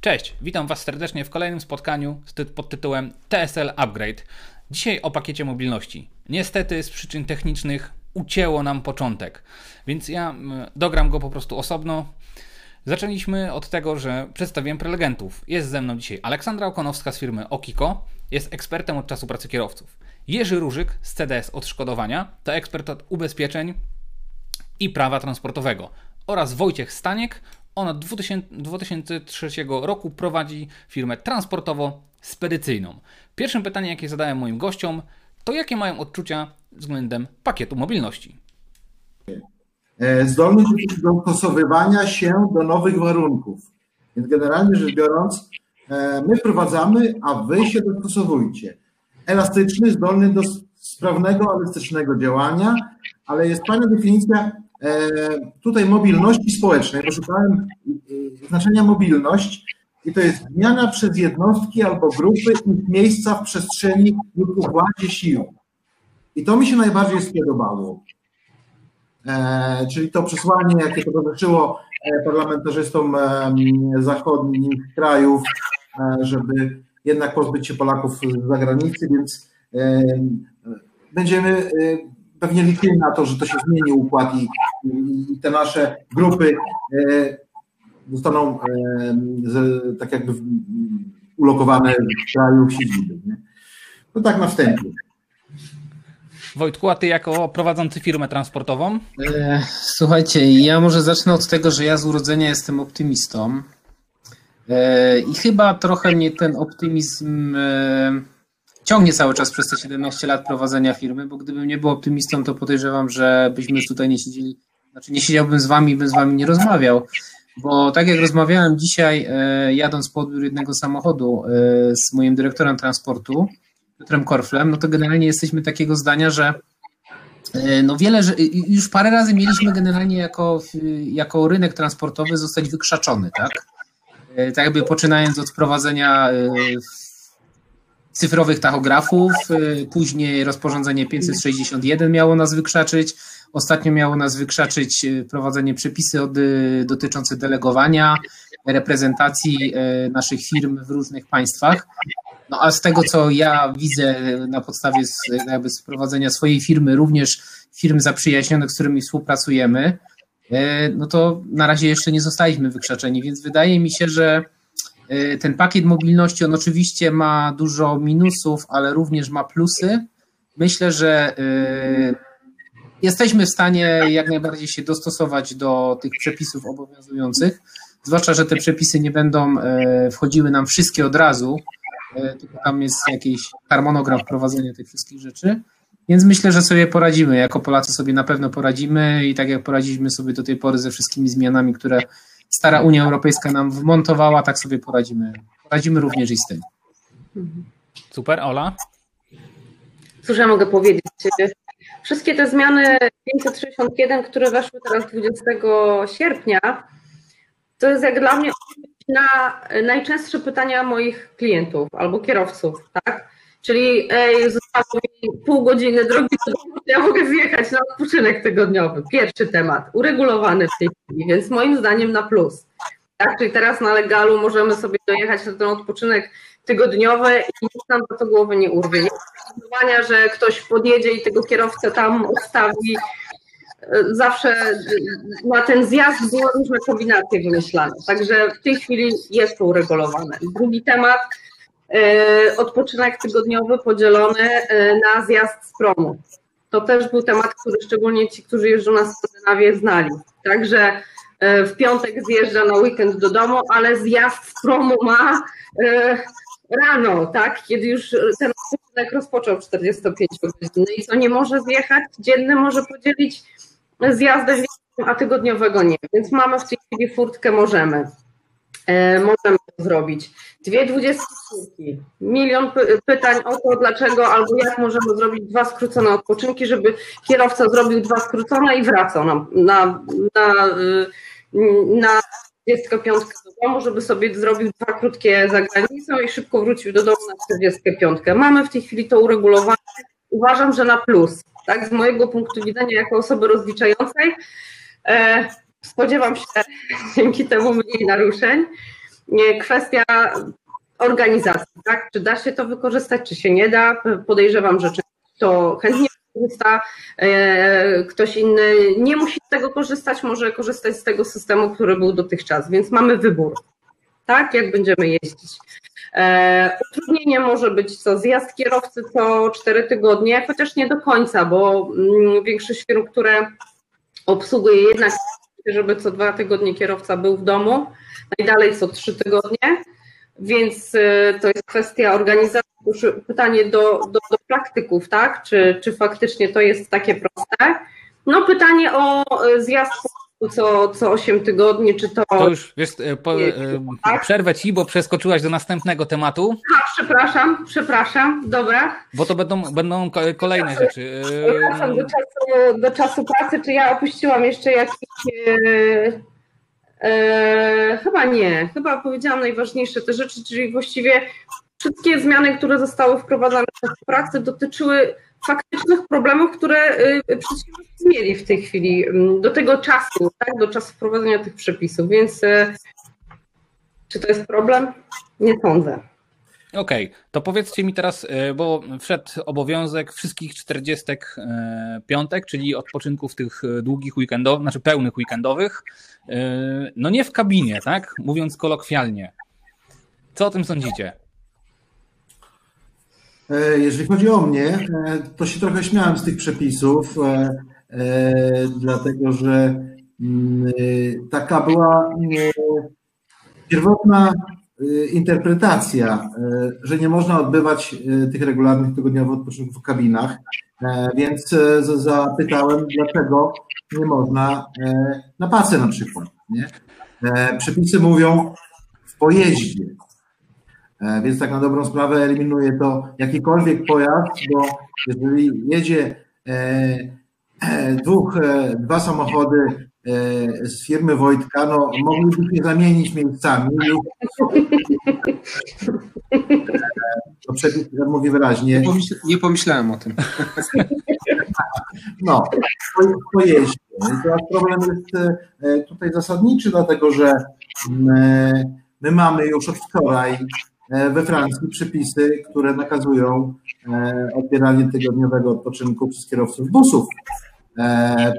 Cześć, witam Was serdecznie w kolejnym spotkaniu pod tytułem TSL Upgrade. Dzisiaj o pakiecie mobilności. Niestety z przyczyn technicznych ucięło nam początek, więc ja dogram go po prostu osobno. Zaczęliśmy od tego, że przedstawiłem prelegentów. Jest ze mną dzisiaj Aleksandra Okonowska z firmy Okiko, jest ekspertem od czasu pracy kierowców. Jerzy Różyk z CDS Odszkodowania, to ekspert od ubezpieczeń i prawa transportowego. Oraz Wojciech Staniek, on od 2003 roku prowadzi firmę transportowo-spedycyjną. Pierwszym pytaniem, jakie zadałem moim gościom, to jakie mają odczucia względem pakietu mobilności? E, zdolność do dostosowywania się do nowych warunków. Więc generalnie rzecz biorąc, e, my wprowadzamy, a wy się dostosowujcie. Elastyczny, zdolny do sprawnego, elastycznego działania, ale jest fajna definicja tutaj mobilności społecznej, bo szukałem e, znaczenia mobilność i to jest zmiana przez jednostki albo grupy ich miejsca w przestrzeni lub układzie sił. I to mi się najbardziej spodobało. E, czyli to przesłanie, jakie towarzyszyło parlamentarzystom zachodnich krajów, żeby jednak pozbyć się Polaków z zagranicy, więc będziemy pewnie liczyli na to, że to się zmieni układ i, i te nasze grupy e, zostaną e, z, tak jakby ulokowane w kraju siedziby. Nie? No tak na wstępie. Wojtku, a ty jako prowadzący firmę transportową? E, słuchajcie, ja może zacznę od tego, że ja z urodzenia jestem optymistą. I chyba trochę mnie ten optymizm ciągnie cały czas przez te 17 lat prowadzenia firmy, bo gdybym nie był optymistą, to podejrzewam, że byśmy tutaj nie siedzieli, znaczy nie siedziałbym z wami, bym z wami nie rozmawiał. Bo tak jak rozmawiałem dzisiaj, e, jadąc po odbiór jednego samochodu e, z moim dyrektorem transportu, Piotrem Korflem, no to generalnie jesteśmy takiego zdania, że e, no wiele, że już parę razy mieliśmy generalnie jako, jako rynek transportowy zostać wykrzaczony, tak? Tak jakby poczynając od wprowadzenia cyfrowych tachografów, y, później rozporządzenie 561 miało nas wykrzaczyć, ostatnio miało nas wykrzaczyć y, prowadzenie przepisy od, y, dotyczące delegowania, reprezentacji naszych firm w różnych państwach. No a z tego, co ja widzę na podstawie jakby sprowadzenia swojej firmy, również firm zaprzyjaźnionych, z którymi współpracujemy, no to na razie jeszcze nie zostaliśmy wykrzaczeni, więc wydaje mi się, że ten pakiet mobilności, on oczywiście ma dużo minusów, ale również ma plusy. Myślę, że y, jesteśmy w stanie jak najbardziej się dostosować do tych przepisów obowiązujących, zwłaszcza, że te przepisy nie będą y, wchodziły nam wszystkie od razu, tylko tam jest jakiś harmonogram wprowadzenia tych wszystkich rzeczy. Więc myślę, że sobie poradzimy. Jako Polacy sobie na pewno poradzimy i tak jak poradziliśmy sobie do tej pory ze wszystkimi zmianami, które stara Unia Europejska nam wmontowała, tak sobie poradzimy. Poradzimy również i z tym. Super, Ola? Cóż ja mogę powiedzieć? Wszystkie te zmiany 561, które weszły teraz 20 sierpnia, to jest jak dla mnie na najczęstsze pytania moich klientów albo kierowców, tak? Czyli ej, zostało mi pół godziny drogi do ja mogę zjechać na odpoczynek tygodniowy. Pierwszy temat, uregulowany w tej chwili, więc moim zdaniem na plus. Tak, czyli teraz na legalu możemy sobie dojechać na ten odpoczynek tygodniowy i nic nam do to głowy nie urwie. Nie że ktoś podjedzie i tego kierowcę tam odstawi. Zawsze na ten zjazd były różne kombinacje wymyślane. Także w tej chwili jest to uregulowane. Drugi temat, odpoczynek tygodniowy podzielony e, na zjazd z promu. To też był temat, który szczególnie ci, którzy jeżdżą na Skandynawię, znali. Także e, w piątek zjeżdża na weekend do domu, ale zjazd z promu ma rano, tak, kiedy już ten odpoczynek rozpoczął 45 godzin i co nie może zjechać, dzienny może podzielić zjazdem, a tygodniowego nie. Więc mamy w tej chwili furtkę, możemy. Możemy to zrobić. Dwie dwudziestki, milion pytań o to, dlaczego albo jak możemy zrobić dwa skrócone odpoczynki, żeby kierowca zrobił dwa skrócone i wracał na, na, na, na 25 do domu, żeby sobie zrobił dwa krótkie za granicą i szybko wrócił do domu na 45. Mamy w tej chwili to uregulowane. Uważam, że na plus. Tak, z mojego punktu widzenia, jako osoby rozliczającej, e, spodziewam się dzięki temu mniej naruszeń. kwestia organizacji, tak? Czy da się to wykorzystać, czy się nie da? Podejrzewam, że to chętnie korzysta, e, ktoś inny nie musi z tego korzystać, może korzystać z tego systemu, który był dotychczas, więc mamy wybór, tak? Jak będziemy jeździć. E, utrudnienie może być co zjazd kierowcy co 4 tygodnie, chociaż nie do końca, bo mm, większość firm, które obsługuje jednak, żeby co dwa tygodnie kierowca był w domu, najdalej co trzy tygodnie, więc e, to jest kwestia organizacji. Pytanie do, do, do praktyków, tak? Czy, czy faktycznie to jest takie proste? No pytanie o e, zjazd co, co 8 tygodni, czy to... To już, wiesz, e, po, tak? przerwę Ci, bo przeskoczyłaś do następnego tematu. A, przepraszam, przepraszam, dobra. Bo to będą, będą kolejne rzeczy. Przepraszam, do czasu, do czasu pracy, czy ja opuściłam jeszcze jakieś E, chyba nie. Chyba powiedziałam najważniejsze te rzeczy, czyli właściwie wszystkie zmiany, które zostały wprowadzone w pracy, dotyczyły faktycznych problemów, które y, przedsiębiorcy mieli w tej chwili mm, do tego czasu, tak, do czasu wprowadzenia tych przepisów. Więc y, czy to jest problem? Nie sądzę. Okej, okay, to powiedzcie mi teraz, e, bo wszedł obowiązek wszystkich 40 e, piątek, czyli odpoczynków tych długich weekendowych, znaczy pełnych weekendowych, no nie w kabinie, tak? Mówiąc kolokwialnie. Co o tym sądzicie? Jeżeli chodzi o mnie, to się trochę śmiałem z tych przepisów, dlatego że mm, taka była pierwotna interpretacja, że nie można odbywać tych regularnych tygodniowych odpoczynków w kabinach, e, więc zapytałem, dlaczego nie można e, na pasy na przykład. Nie? E, przepisy mówią w pojeździe, więc tak na dobrą sprawę eliminuje to jakikolwiek pojazd, bo jeżeli jedzie dwóch, dwa samochody E, z firmy Wojtka, no mogliby się zamienić miejscami. To przepis mówi wyraźnie. Nie, pomyśl, nie pomyślałem o tym. No, pojeździe. Teraz problem jest e, tutaj zasadniczy, dlatego że mm, my mamy już od wczoraj e, we Francji przepisy, które nakazują odbieranie tygodniowego odpoczynku przez kierowców busów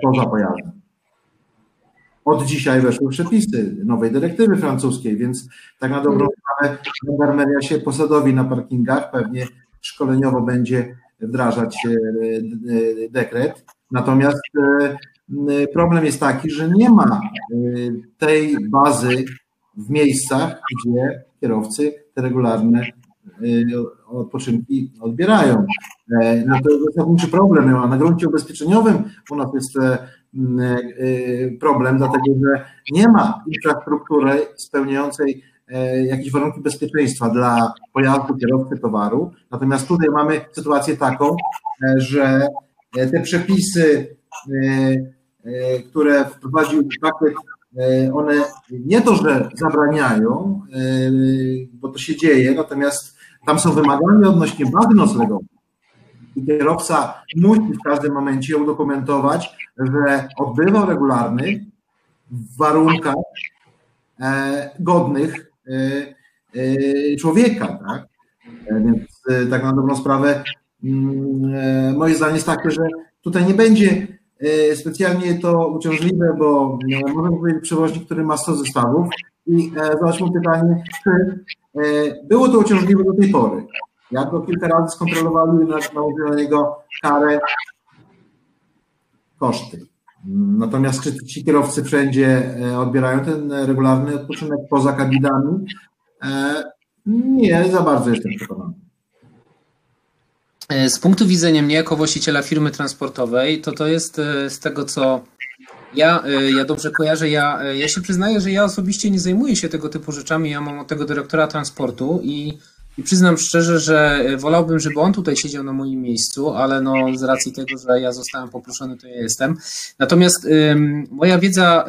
poza pojazdem. Od dzisiaj weszły przepisy nowej dyrektywy francuskiej, więc tak na dobrą sprawę gendarmeria się posadowi na parkingach, pewnie szkoleniowo będzie wdrażać e, e, dekret. Natomiast e, problem jest taki, że nie ma tej bazy w miejscach, gdzie kierowcy te regularne odpoczynki odbierają. No to jest zasadniczy problem, a na gruncie ubezpieczeniowym u nas jest Y, problem, dlatego że nie ma infrastruktury spełniającej e, jakieś warunki bezpieczeństwa dla pojazdu, kierowcy, towaru. Natomiast tutaj mamy sytuację taką, e, że e, te przepisy, które wprowadził pakiet, one nie to, że zabraniają, bo to się dzieje, natomiast tam są wymagania odnośnie bazy noclegowej i kierowca musi w każdym momencie udokumentować, że odbywał regularny w warunkach e, godnych e, e, człowieka. Tak? Więc tak na dobrą sprawę mm, moje zdanie jest takie, że tutaj nie będzie specjalnie to uciążliwe, bo może powiedzieć przewoźnik, który ma 100 zestawów i zadać mu pytanie, czy było to uciążliwe do tej pory. Ja go kilka razy skontrolowali i nałożyli na niego karę koszty. Natomiast czy ci kierowcy wszędzie e, odbierają ten regularny odpoczynek poza kabinami? E, nie, za bardzo jestem przekonany. E, z punktu widzenia mnie jako właściciela firmy transportowej, to to jest z tego, co ja, ja dobrze kojarzę, ja, ja się przyznaję, że ja osobiście nie zajmuję się tego typu rzeczami, ja mam od tego dyrektora transportu i i przyznam szczerze, że wolałbym, żeby on tutaj siedział na moim miejscu, ale no z racji tego, że ja zostałem poproszony, to ja jestem. Natomiast ym, moja wiedza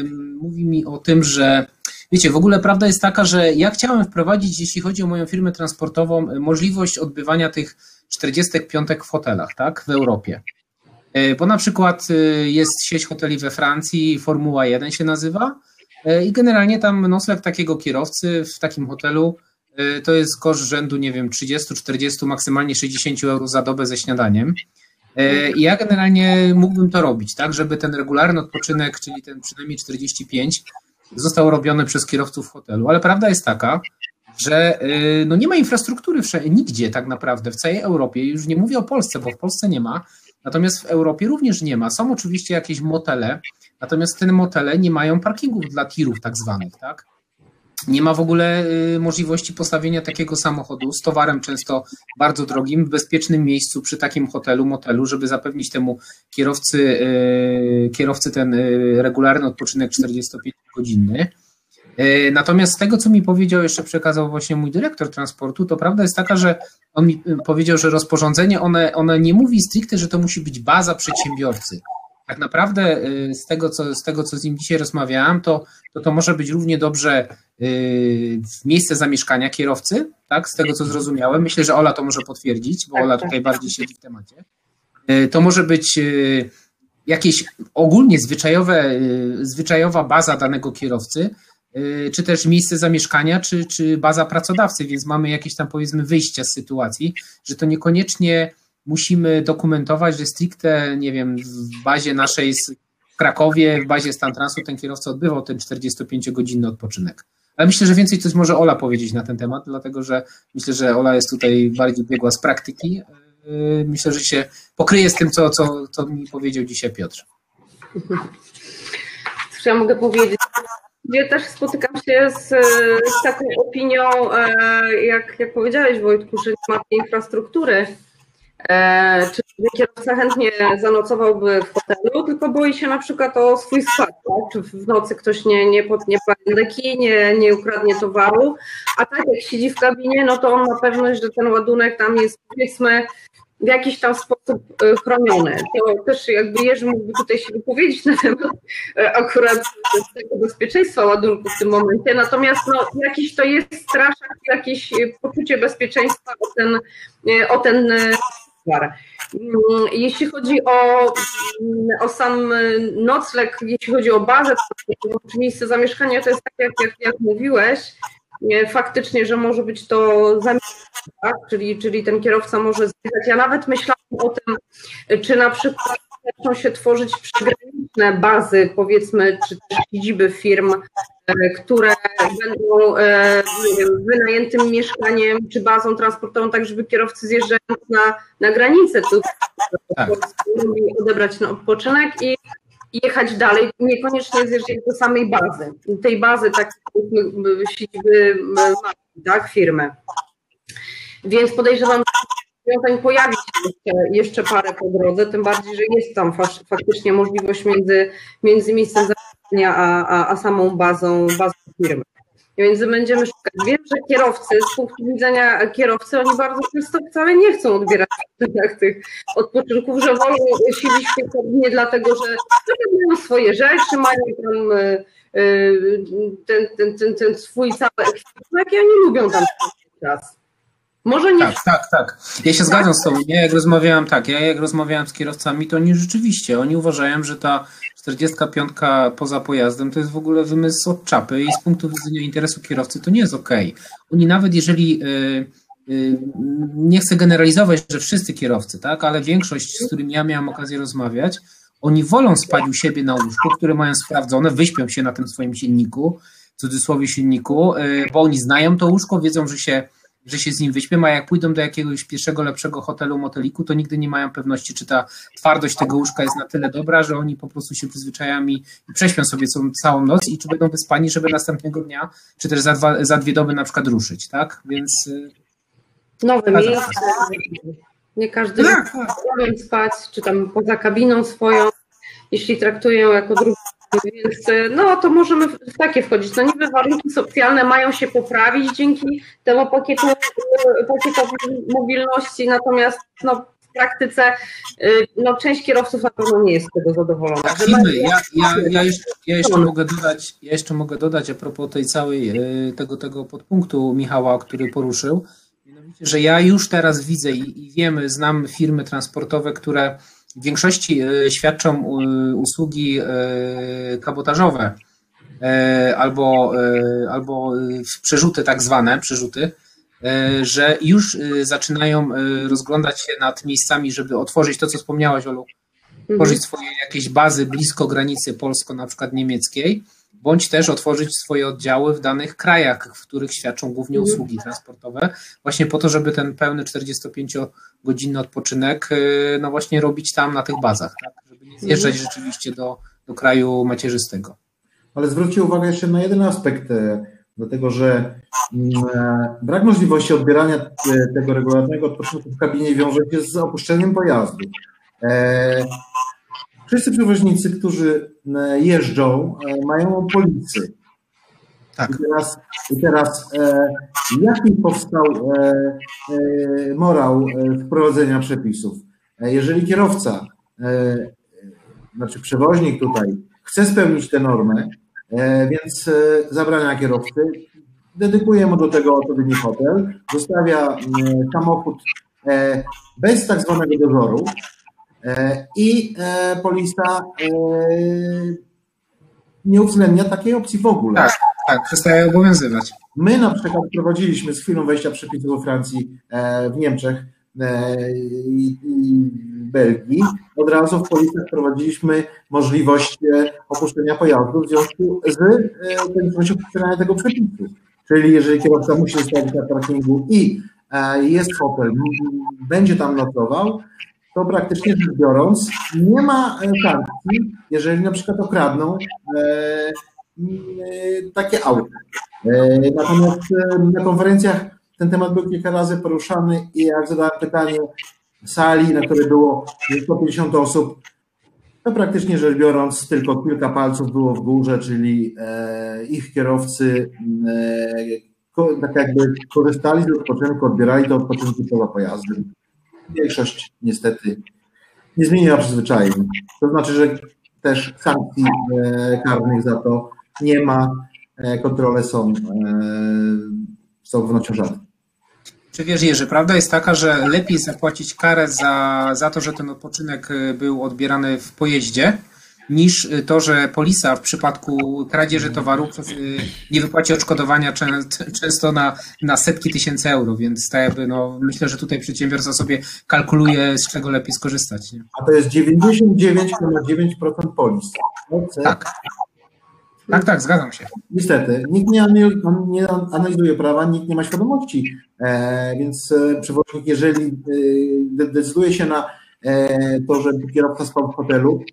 ym, mówi mi o tym, że wiecie, w ogóle prawda jest taka, że ja chciałem wprowadzić, jeśli chodzi o moją firmę transportową, możliwość odbywania tych 45 w hotelach, tak, w Europie. Y, bo na przykład y, jest sieć hoteli we Francji, Formuła 1 się nazywa, i generalnie tam nocleg takiego kierowcy w takim hotelu to jest koszt rzędu, nie wiem, 30, 40, maksymalnie 60 euro za dobę ze śniadaniem. I ja generalnie mógłbym to robić, tak, żeby ten regularny odpoczynek, czyli ten przynajmniej 45, został robiony przez kierowców hotelu. Ale prawda jest taka, że y, no nie ma infrastruktury nigdzie tak naprawdę w całej Europie. Już nie mówię o Polsce, bo w Polsce nie ma, natomiast w Europie również nie ma. Są oczywiście jakieś motele, natomiast te motele nie mają parkingów dla tirów tak zwanych, tak? Nie ma w ogóle y, możliwości postawienia takiego samochodu z towarem często bardzo drogim w bezpiecznym miejscu przy takim hotelu, motelu, żeby zapewnić temu kierowcy, y, kierowcy ten regularny odpoczynek 45-godzinny. E, natomiast z tego, co mi powiedział, jeszcze przekazał właśnie mój dyrektor transportu, to prawda jest taka, że on mi e, powiedział, że rozporządzenie, one, one nie mówi stricte, że to musi być baza przedsiębiorcy. Tak naprawdę e, z tego, co, z tego, co z nim dzisiaj rozmawiałem, to, to to może być równie dobrze w miejsce zamieszkania kierowcy, tak? Z tego, co zrozumiałem. Myślę, że Ola to może potwierdzić, bo tak, Ola tak. tutaj bardziej siedzi w temacie. To może być jakieś ogólnie zwyczajowe, zwyczajowa baza danego kierowcy, czy też miejsce zamieszkania, czy, czy baza pracodawcy, więc mamy jakieś tam powiedzmy wyjścia z sytuacji, że to niekoniecznie musimy dokumentować, że stricte, nie wiem, w bazie naszej w Krakowie, w bazie Stan Transu ten kierowca odbywał ten 45-godzinny odpoczynek. Ale myślę, że więcej coś może Ola powiedzieć na ten temat, dlatego że myślę, że Ola jest tutaj bardziej biegła z praktyki. Y, myślę, że się pokryje z tym, co, co, co mi powiedział dzisiaj Piotr. Cóż ja mogę powiedzieć? Ja też spotykam się z, z taką opinią, e, jak, jak powiedziałeś Wojtku, że nie ma infrastruktury. E, czy kierowca chętnie zanocowałby w hotelu, tylko boi się na przykład o swój skład, tak? czy w nocy ktoś nie, nie potnie pandeki, nie, nie ukradnie towaru, a tak jak siedzi w kabinie, no to on ma pewność, że ten ładunek tam jest powiedzmy w jakiś tam sposób e, chronione. To też jakby Jerzy mógłby tutaj się wypowiedzieć na temat e, akurat tego bezpieczeństwa ładunku w tym momencie, natomiast no, jakiś to jest straszak, jakieś poczucie bezpieczeństwa o ten, e, o ten. Mm, jeśli chodzi o, o sam nocleg, jeśli chodzi o bazę, czy miejsce zamieszkania, to jest tak, jak, jak, jak mówiłeś, faktycznie, że może być to tak? czyli, czyli ten kierowca może zjechać. Ja nawet myślałam o tym, czy na przykład zaczną się tworzyć przygraniczne bazy, powiedzmy, czy też siedziby firm, e, które będą e, wiem, wynajętym mieszkaniem czy bazą transportową, tak żeby kierowcy zjeżdżając na, na granicę tu tak. odebrać na odpoczynek i jechać dalej, niekoniecznie zjeżdżać do samej bazy, tej bazy tak siedziby tak, firmy. Więc podejrzewam, że rozwiązań pojawi się jeszcze, jeszcze parę po drodze, tym bardziej, że jest tam faktycznie możliwość między, między miejscem zamieszkania a, a, a samą bazą, bazą firmy. Więc będziemy szukać. Wiem, że kierowcy, z punktu widzenia kierowcy, oni bardzo często wcale nie chcą odbierać tych odpoczynków, że wolą siedzieć w kabinie dlatego, że mają swoje rzeczy, mają tam e, e, ten, ten, ten, ten swój cały ekwipunek i oni lubią tam czas. Może nie. Tak, tak, tak. Ja się zgadzam z tobą. Ja jak rozmawiałem, tak, ja jak rozmawiałem z kierowcami, to oni rzeczywiście, oni uważają, że ta 45 poza pojazdem to jest w ogóle wymysł od czapy i z punktu widzenia interesu kierowcy to nie jest ok. Oni nawet jeżeli yy, yy, nie chcę generalizować, że wszyscy kierowcy, tak, ale większość, z którymi ja miałem okazję rozmawiać, oni wolą spać u siebie na łóżku, które mają sprawdzone, wyśpią się na tym swoim silniku, w cudzysłowie silniku, yy, bo oni znają to łóżko, wiedzą, że się że się z nim wyśpią, a jak pójdą do jakiegoś pierwszego, lepszego hotelu, moteliku, to nigdy nie mają pewności, czy ta twardość tego łóżka jest na tyle dobra, że oni po prostu się przyzwyczają i prześpią sobie całą, noc i czy będą wyspani, żeby następnego dnia, czy też za, dwa, za dwie doby na przykład ruszyć, tak? Więc... Y, Nowe miejsce. Nie każdy tak, tak. spać, czy tam poza kabiną swoją, jeśli traktują jako drugi więc no to możemy w takie wchodzić. No niby warunki socjalne mają się poprawić dzięki temu pakietu, pakietowi mobilności, natomiast no, w praktyce y, no, część kierowców na pewno nie jest z tego zadowolona. Tak, ja, ja, ja, jeszcze, ja, jeszcze mogę dodać, ja jeszcze mogę dodać a propos tej całej tego, tego podpunktu Michała, który poruszył, że ja już teraz widzę i, i wiemy, znam firmy transportowe, które w większości e, świadczą e, usługi e, kabotażowe. albo, albo przerzuty tak zwane, przerzuty, że już zaczynają rozglądać się nad miejscami, żeby otworzyć to, co wspomniałaś, Olu, tworzyć mhm. swoje jakieś bazy blisko granicy polsko, na przykład niemieckiej, bądź też otworzyć swoje oddziały w danych krajach, w których świadczą głównie mhm. usługi transportowe, właśnie po to, żeby ten pełny 45-godzinny odpoczynek y, no właśnie robić tam na tych bazach, tak? żeby nie zjeżdżać mhm. rzeczywiście do, do kraju macierzystego. Ale zwróćcie uwagę jeszcze na jeden aspekt, e, dlatego że mm, e, brak możliwości odbierania e, tego regularnego odpoczynku w kabinie wiąże się z opuszczeniem pojazdu. Wszyscy przewoźnicy, którzy e, jeżdżą, e, mają policy. Tak. I teraz, i teraz e, jaki powstał e, e, morał e, wprowadzenia przepisów? Jeżeli kierowca, znaczy przewoźnik tutaj, chce spełnić tę normę, więc zabrania kierowcy, dedykuje mu do tego odpowiedni hotel, zostawia samochód bez tak zwanego dozoru, I e, polista e, nie uwzględnia takiej opcji w ogóle. Tak, tak, przestaje obowiązywać. My na przykład prowadziliśmy z chwilą wejścia przepisów we Francji, w Niemczech i Belgii, od razu w policjach wprowadziliśmy możliwość opuszczenia pojazdu w związku z koniecznością przestrzegania tego przepisu. Czyli jeżeli kierowca musi zostawić na parkingu i jest hotel, będzie tam nocował, to praktycznie rzecz biorąc nie ma e, sankcji, jeżeli na przykład okradną e, e, takie auto. Natomiast na konferencjach ten temat był kilka razy poruszany i jak zadałem pytanie sali, na której było 150 osób, to praktycznie rzecz biorąc tylko kilka palców było w górze, czyli ich kierowcy tak jakby korzystali z odpoczynku, odbierali to odpoczynku poza pojazdem większość niestety nie zmieniła przyzwyczajeń. To znaczy, że też sankcji e, karnych za to nie ma, e, kontrole są, e, są wnoszą. Czy wiesz, Jerzy, prawda jest taka, że lepiej zapłacić karę za, za to, że ten odpoczynek był odbierany w pojeździe, niż to, że polisa w przypadku kradzieży towarów y, nie wypłaci odszkodowania często na, na setki tysięcy euro, więc tak jakby, no, myślę, że tutaj przedsiębiorca sobie kalkuluje, z czego lepiej skorzystać. Nie? A to jest 99,9% polis. Tak. Tak, tak, zgadzam się. Niestety, nikt nie, nie analizuje prawa, nikt nie ma świadomości, e, więc e, przewoźnik, jeżeli e, decyduje się na to, że kierowca spał w hotelu,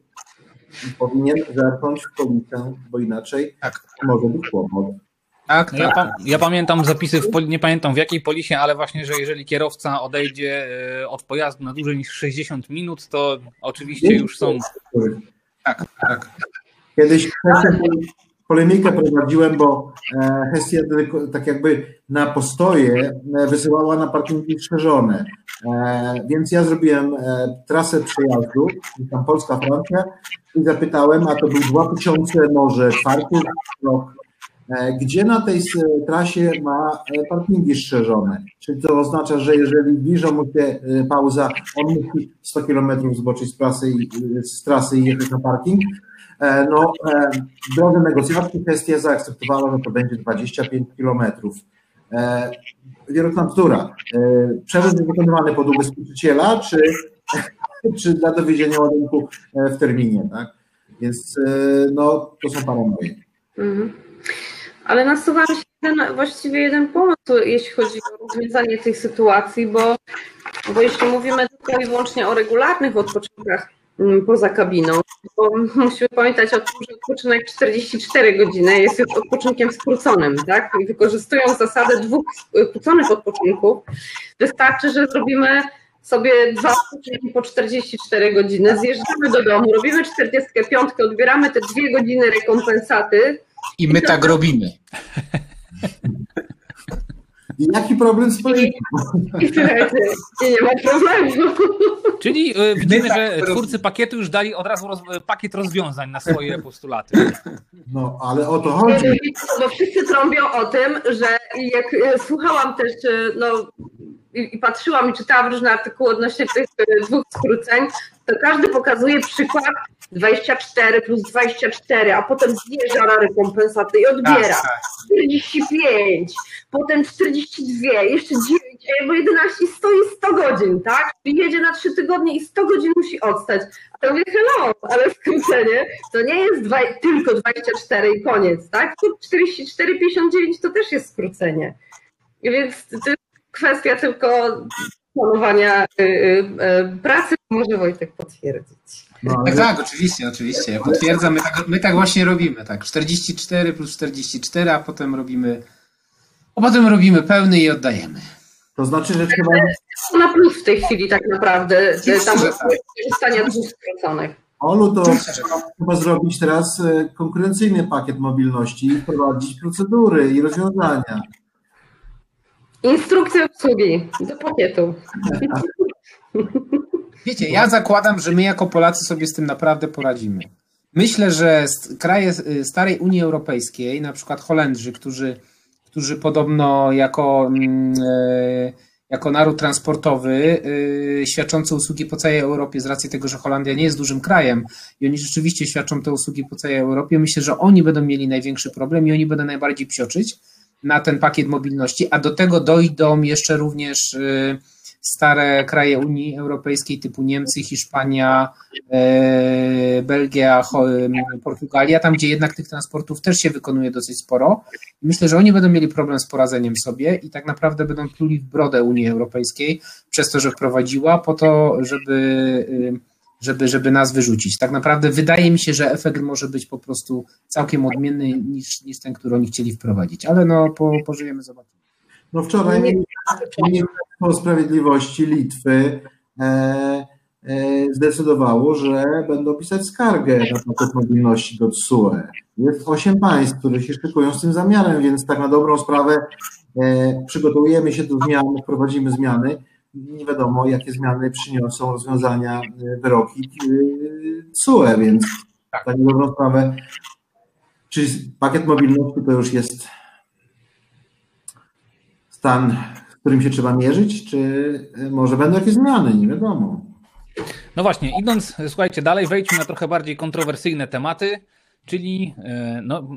powinien zerknąć w policję, bo inaczej tak. może być kłopot. Tak, tak. Ja, pa ja, pamiętam zapisy, w nie pamiętam w jakiej polisie, ale właśnie, że jeżeli kierowca odejdzie e, od pojazdu na dłużej niż 60 minut, to oczywiście już są. Tak, tak. Kiedyś polemikę prowadziłem, bo e, Hestia tak jakby na postoje e, wysyłała na parkingi strzeżone. Więc ja zrobiłem trasę przejazdu, tam Polska, Francja i zapytałem, a to był 2000 może czwarty rok, gdzie na tej trasie ma parkingi strzeżone. Czyli to oznacza, że jeżeli zbliża mu się pauza, on musi 100 km zboczyć z trasy, z trasy i jechać na parking, E, no, e, drodze negocjacji kwestia zaakceptowała, że to będzie 25 kilometrów. E, Wieruchna bzdura. Przewóz jest wykonywany pod ubezpieczyciela, czy, czy dla dowiezienia ładunku w terminie, tak? Więc no, to są paranoje. Mhm. Ale nasuwa się ten, właściwie jeden pomysł, jeśli chodzi o rozwiązanie tej sytuacji, bo, bo jeśli mówimy tylko i wyłącznie o regularnych odpoczynkach poza kabiną. Bo musimy pamiętać o tym, że odpoczynek 44 godziny jest już odpoczynkiem skróconym, tak? I wykorzystując zasadę dwóch skróconych odpoczynków, wystarczy, że zrobimy sobie dwa odpoczynki po 44 godziny, zjeżdżamy do domu, robimy 45, odbieramy te dwie godziny rekompensaty. I my tak robimy. Jaki problem z polityką? I nie ma problemu. Czyli y, widzimy, że twórcy pakietu już dali od razu roz, pakiet rozwiązań na swoje postulaty. No, ale o to chodzi. Bo wszyscy trąbią o tym, że jak y, słuchałam też, no i patrzyłam i czytałam różne artykuły odnośnie tych dwóch skróceń, to każdy pokazuje przykład 24 plus 24, a potem zjeżdża na rekompensaty i odbiera. Tak, tak. 45, potem 42, jeszcze 9, a jakby 11 stoi 100 godzin, tak? Czyli jedzie na 3 tygodnie i 100 godzin musi odstać. A ja mówię, hello, ale skrócenie to nie jest dwa, tylko 24 i koniec, tak? Tu 44, 59 to też jest skrócenie. Więc to jest kwestia tylko planowania y, y, y, pracy, może Wojtek potwierdzić. No, Tak, ale- tak, oczywiście, oczywiście. Ja potwierdzam, my tak, my tak właśnie robimy, tak. 44 plus 44, a potem robimy, a potem robimy pełny i oddajemy. To znaczy, że trzeba, To na plus w tej chwili tak naprawdę, tam że tak. korzystania dwóch skróconych. Olu, to tak. trzeba zrobić teraz konkurencyjny pakiet mobilności i wprowadzić procedury i rozwiązania. Instrukcje obsługi do pakietu. Wiecie, ja zakładam, że my jako Polacy sobie z tym naprawdę poradzimy. Myślę, że kraje y, starej Unii Europejskiej, na przykład Holendrzy, którzy, którzy podobno jako, mm, e, jako naród transportowy y, świadczący usługi po całej Europie, z racji tego, że Holandia nie jest dużym krajem i oni rzeczywiście świadczą te usługi po całej Europie, myślę, że oni będą mieli największy problem i oni będą najbardziej psioczyć na ten pakiet mobilności, a do tego dojdą jeszcze również y, stare kraje Unii Europejskiej typu Niemcy, Hiszpania, e, Belgia, em, Portugalia, tam gdzie jednak tych transportów też się wykonuje dosyć sporo. Myślę, że oni będą mieli problem z poradzeniem sobie i tak naprawdę będą pluli w brodę Unii Europejskiej przez to, że wprowadziła po to, żeby, y, żeby, żeby nas wyrzucić. Tak naprawdę wydaje mi się, że efekt może być po prostu całkiem odmienny niż, niż ten, który oni chcieli wprowadzić, ale no po, pożyjemy, zobaczymy. No wczoraj Ministerstwo Sprawiedliwości Litwy e, e, zdecydowało, że będą pisać skargę na pakiet mobilności do TSUE. Jest osiem państw, które się szykują z tym zamiarem, więc tak na dobrą sprawę e, przygotowujemy się do zmian, wprowadzimy zmiany. Nie wiadomo, jakie zmiany przyniosą rozwiązania, e, wyroki e, TSUE, więc tak na dobrą sprawę, czy pakiet mobilności to już jest stan, z którym się trzeba mierzyć, czy może będą jakieś zmiany, nie wiadomo. No właśnie, idąc, słuchajcie, dalej, wejdźmy na trochę bardziej kontrowersyjne tematy, czyli, e, no,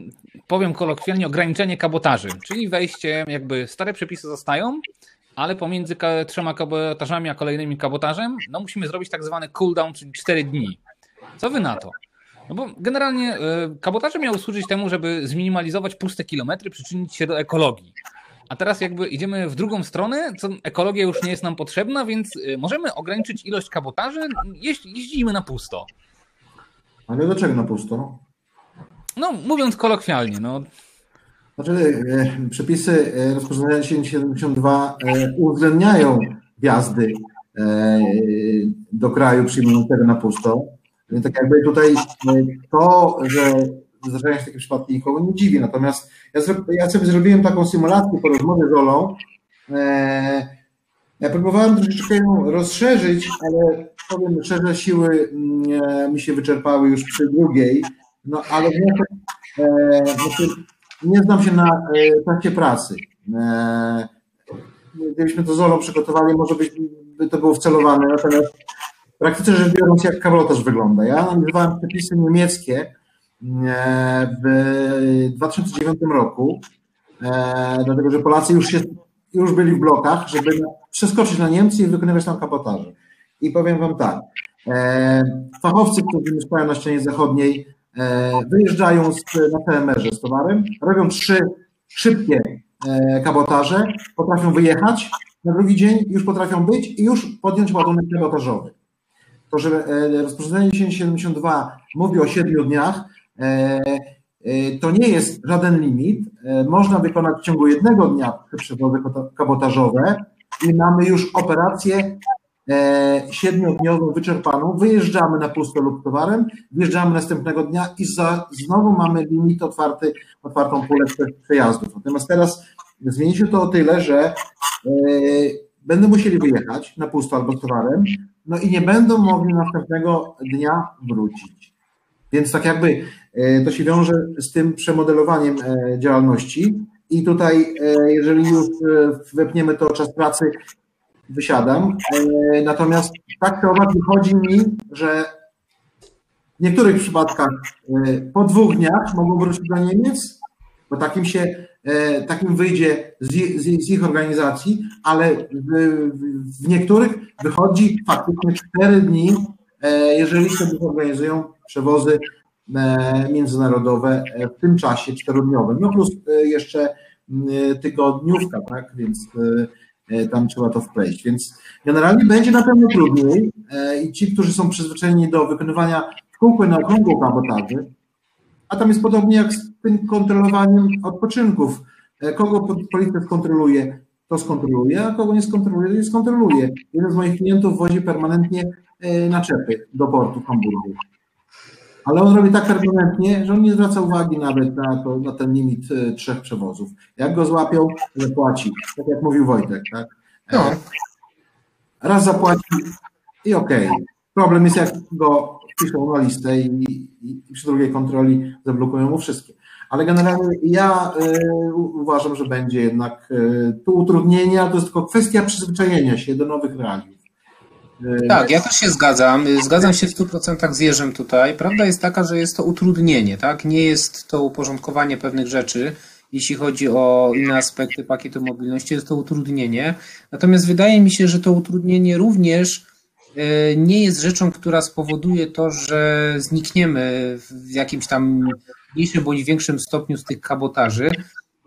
powiem kolokwialnie, ograniczenie kabotaży, czyli wejście, jakby stare przepisy zostają, ale pomiędzy trzema kabotażami a kolejnymi kabotażem, no musimy zrobić tak zwany cooldown, czyli 4 dni. Co wy na to? No bo generalnie e, kabotaże miały służyć temu, żeby zminimalizować puste kilometry, przyczynić się do ekologii. A teraz jakby idziemy w drugą stronę, co ekologia już nie jest nam potrzebna, więc y, możemy ograniczyć ilość kabotaży, jeśli jeździmy na pusto. Ale dlaczego na pusto? No, mówiąc kolokwialnie, no. Znaczy, e, przepisy e, rozporządzenia 1072 e, uwzględniają wjazdy do kraju przyjmującego na pusto. Więc tak jakby tutaj to, że zdarzają się takie przypadki, nikogo nie dziwi. Natomiast ja, sobie zrobiłem taką symulację po rozmowie z Olą. Ja próbowałem troszeczkę ją rozszerzyć, ale powiem szczerze, siły mm, mi się wyczerpały już przy drugiej. No ale wniosek, znaczy, nie znam się na e, trakcie pracy. E, gdybyśmy to z Olą przygotowali, może byś, by to było wcelowane. Natomiast w praktyce rzecz biorąc, jak kabotaż wygląda. Ja analizowałem przepisy niemieckie e, w 2009 roku, dlatego że Polacy już, się, już byli w blokach, żeby przeskoczyć na Niemcy i wykonywać tam kabotaże. I powiem Wam tak, fachowcy, którzy mieszkają na ścianie zachodniej, wyjeżdżają z, na TMR-ze z towarem, robią trzy szybkie e, kabotaże, potrafią wyjechać, na drugi dzień już potrafią być i już podjąć ładunek kabotażowy. To, że e, rozporządzenie 1072 mówi o siedmiu dniach, e, e, to nie jest żaden limit. E, Można wykonać w ciągu jednego dnia przewozy kabotażowe i mamy już operację e, siedmiodniową wyczerpaną. Wyjeżdżamy na pusto lub towarem, wjeżdżamy następnego dnia i za, znowu mamy limit otwarty, otwartą pulę prze- przejazdów. Natomiast teraz zmieni się to o tyle, że e, będą musieli wyjechać na pusto albo z towarem, no i nie będą mogli następnego dnia wrócić. Więc tak jakby e, to się wiąże z tym przemodelowaniem działalności i tutaj, jeżeli już wepniemy to czas pracy, wysiadam. E, Natomiast tak owak wychodzi mi, że w niektórych przypadkach e, po dwóch dniach mogą wrócić do Niemiec, bo takim się, e, takim wyjdzie z, z, ich organizacji, ale w, w, niektórych wychodzi faktycznie cztery dni, jeżeli sobie organizują przewozy międzynarodowe w tym czasie czterodniowym, no plus jeszcze tygodniówka, tak, więc tam trzeba to wpleść, więc generalnie będzie na pewno trudniej i ci, którzy są przyzwyczajeni do wykonywania kółko na okrągło kabotaży, a tam jest podobnie jak z tym kontrolowaniem odpoczynków. E, kogo policja skontroluje, to skontroluje, a kogo nie skontroluje, to nie skontroluje. Jeden z moich klientów wozi permanentnie e, naczepy do portu Hamburgu. Ale on robi tak permanentnie, że on nie zwraca uwagi nawet na, to, na ten limit e, trzech przewozów. Jak go złapią, zapłaci. Tak jak mówił Wojtek, tak? No. Raz zapłaci i okej. Okay. Problem jest, jak go piszą na listę i, i, przy drugiej kontroli zablokują mu wszystkie. Ale generalnie ja y, uważam, że będzie jednak y, tu utrudnienia, to jest tylko kwestia przyzwyczajenia się do nowych realiów. Tak, ja też się zgadzam. Zgadzam się w 100% z Jerzem tutaj. Prawda jest taka, że jest to utrudnienie, tak? Nie jest to uporządkowanie pewnych rzeczy. Jeśli chodzi o inne aspekty pakietu mobilności, jest to utrudnienie. Natomiast wydaje mi się, że to utrudnienie również E, nie jest rzeczą, która spowoduje to, że znikniemy w jakimś tam mniejszym bądź większym stopniu z tych kabotaży.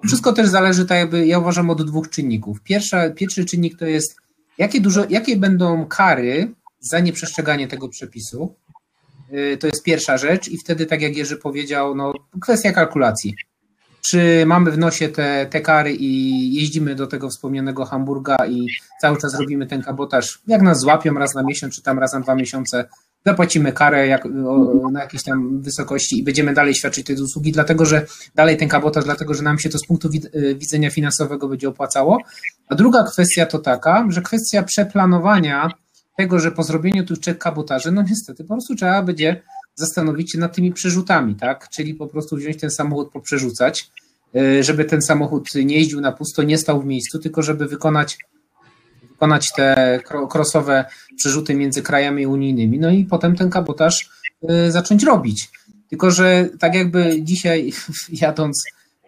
Wszystko też zależy, tak jakby, ja uważam, od dwóch czynników. Pierwsza, pierwszy czynnik to jest, jakie, dużo, jakie będą kary za nieprzestrzeganie tego przepisu. E, to jest pierwsza rzecz i wtedy, tak jak Jerzy powiedział, no, kwestia kalkulacji czy mamy w nosie te, te kary i jeździmy do tego wspomnianego Hamburga i cały czas robimy ten kabotaż, jak nas złapią raz na miesiąc, czy tam raz na dwa miesiące, zapłacimy karę jak, o, na jakiejś tam wysokości i będziemy dalej świadczyć te usługi, dlatego że dalej ten kabotaż, dlatego że nam się to z punktu y, widzenia finansowego będzie opłacało. A druga kwestia to taka, że kwestia przeplanowania tego, że po zrobieniu tych trzech kabotaży, no niestety po prostu trzeba będzie zastanowić się nad tymi przerzutami, tak? Czyli po prostu wziąć ten samochód, poprzerzucać, y, żeby ten samochód nie jeździł na pusto, nie stał w miejscu, tylko żeby wykonać, wykonać te krosowe przerzuty między krajami unijnymi, no i potem ten kabotaż y, zacząć robić. Tylko, że tak jakby dzisiaj jadąc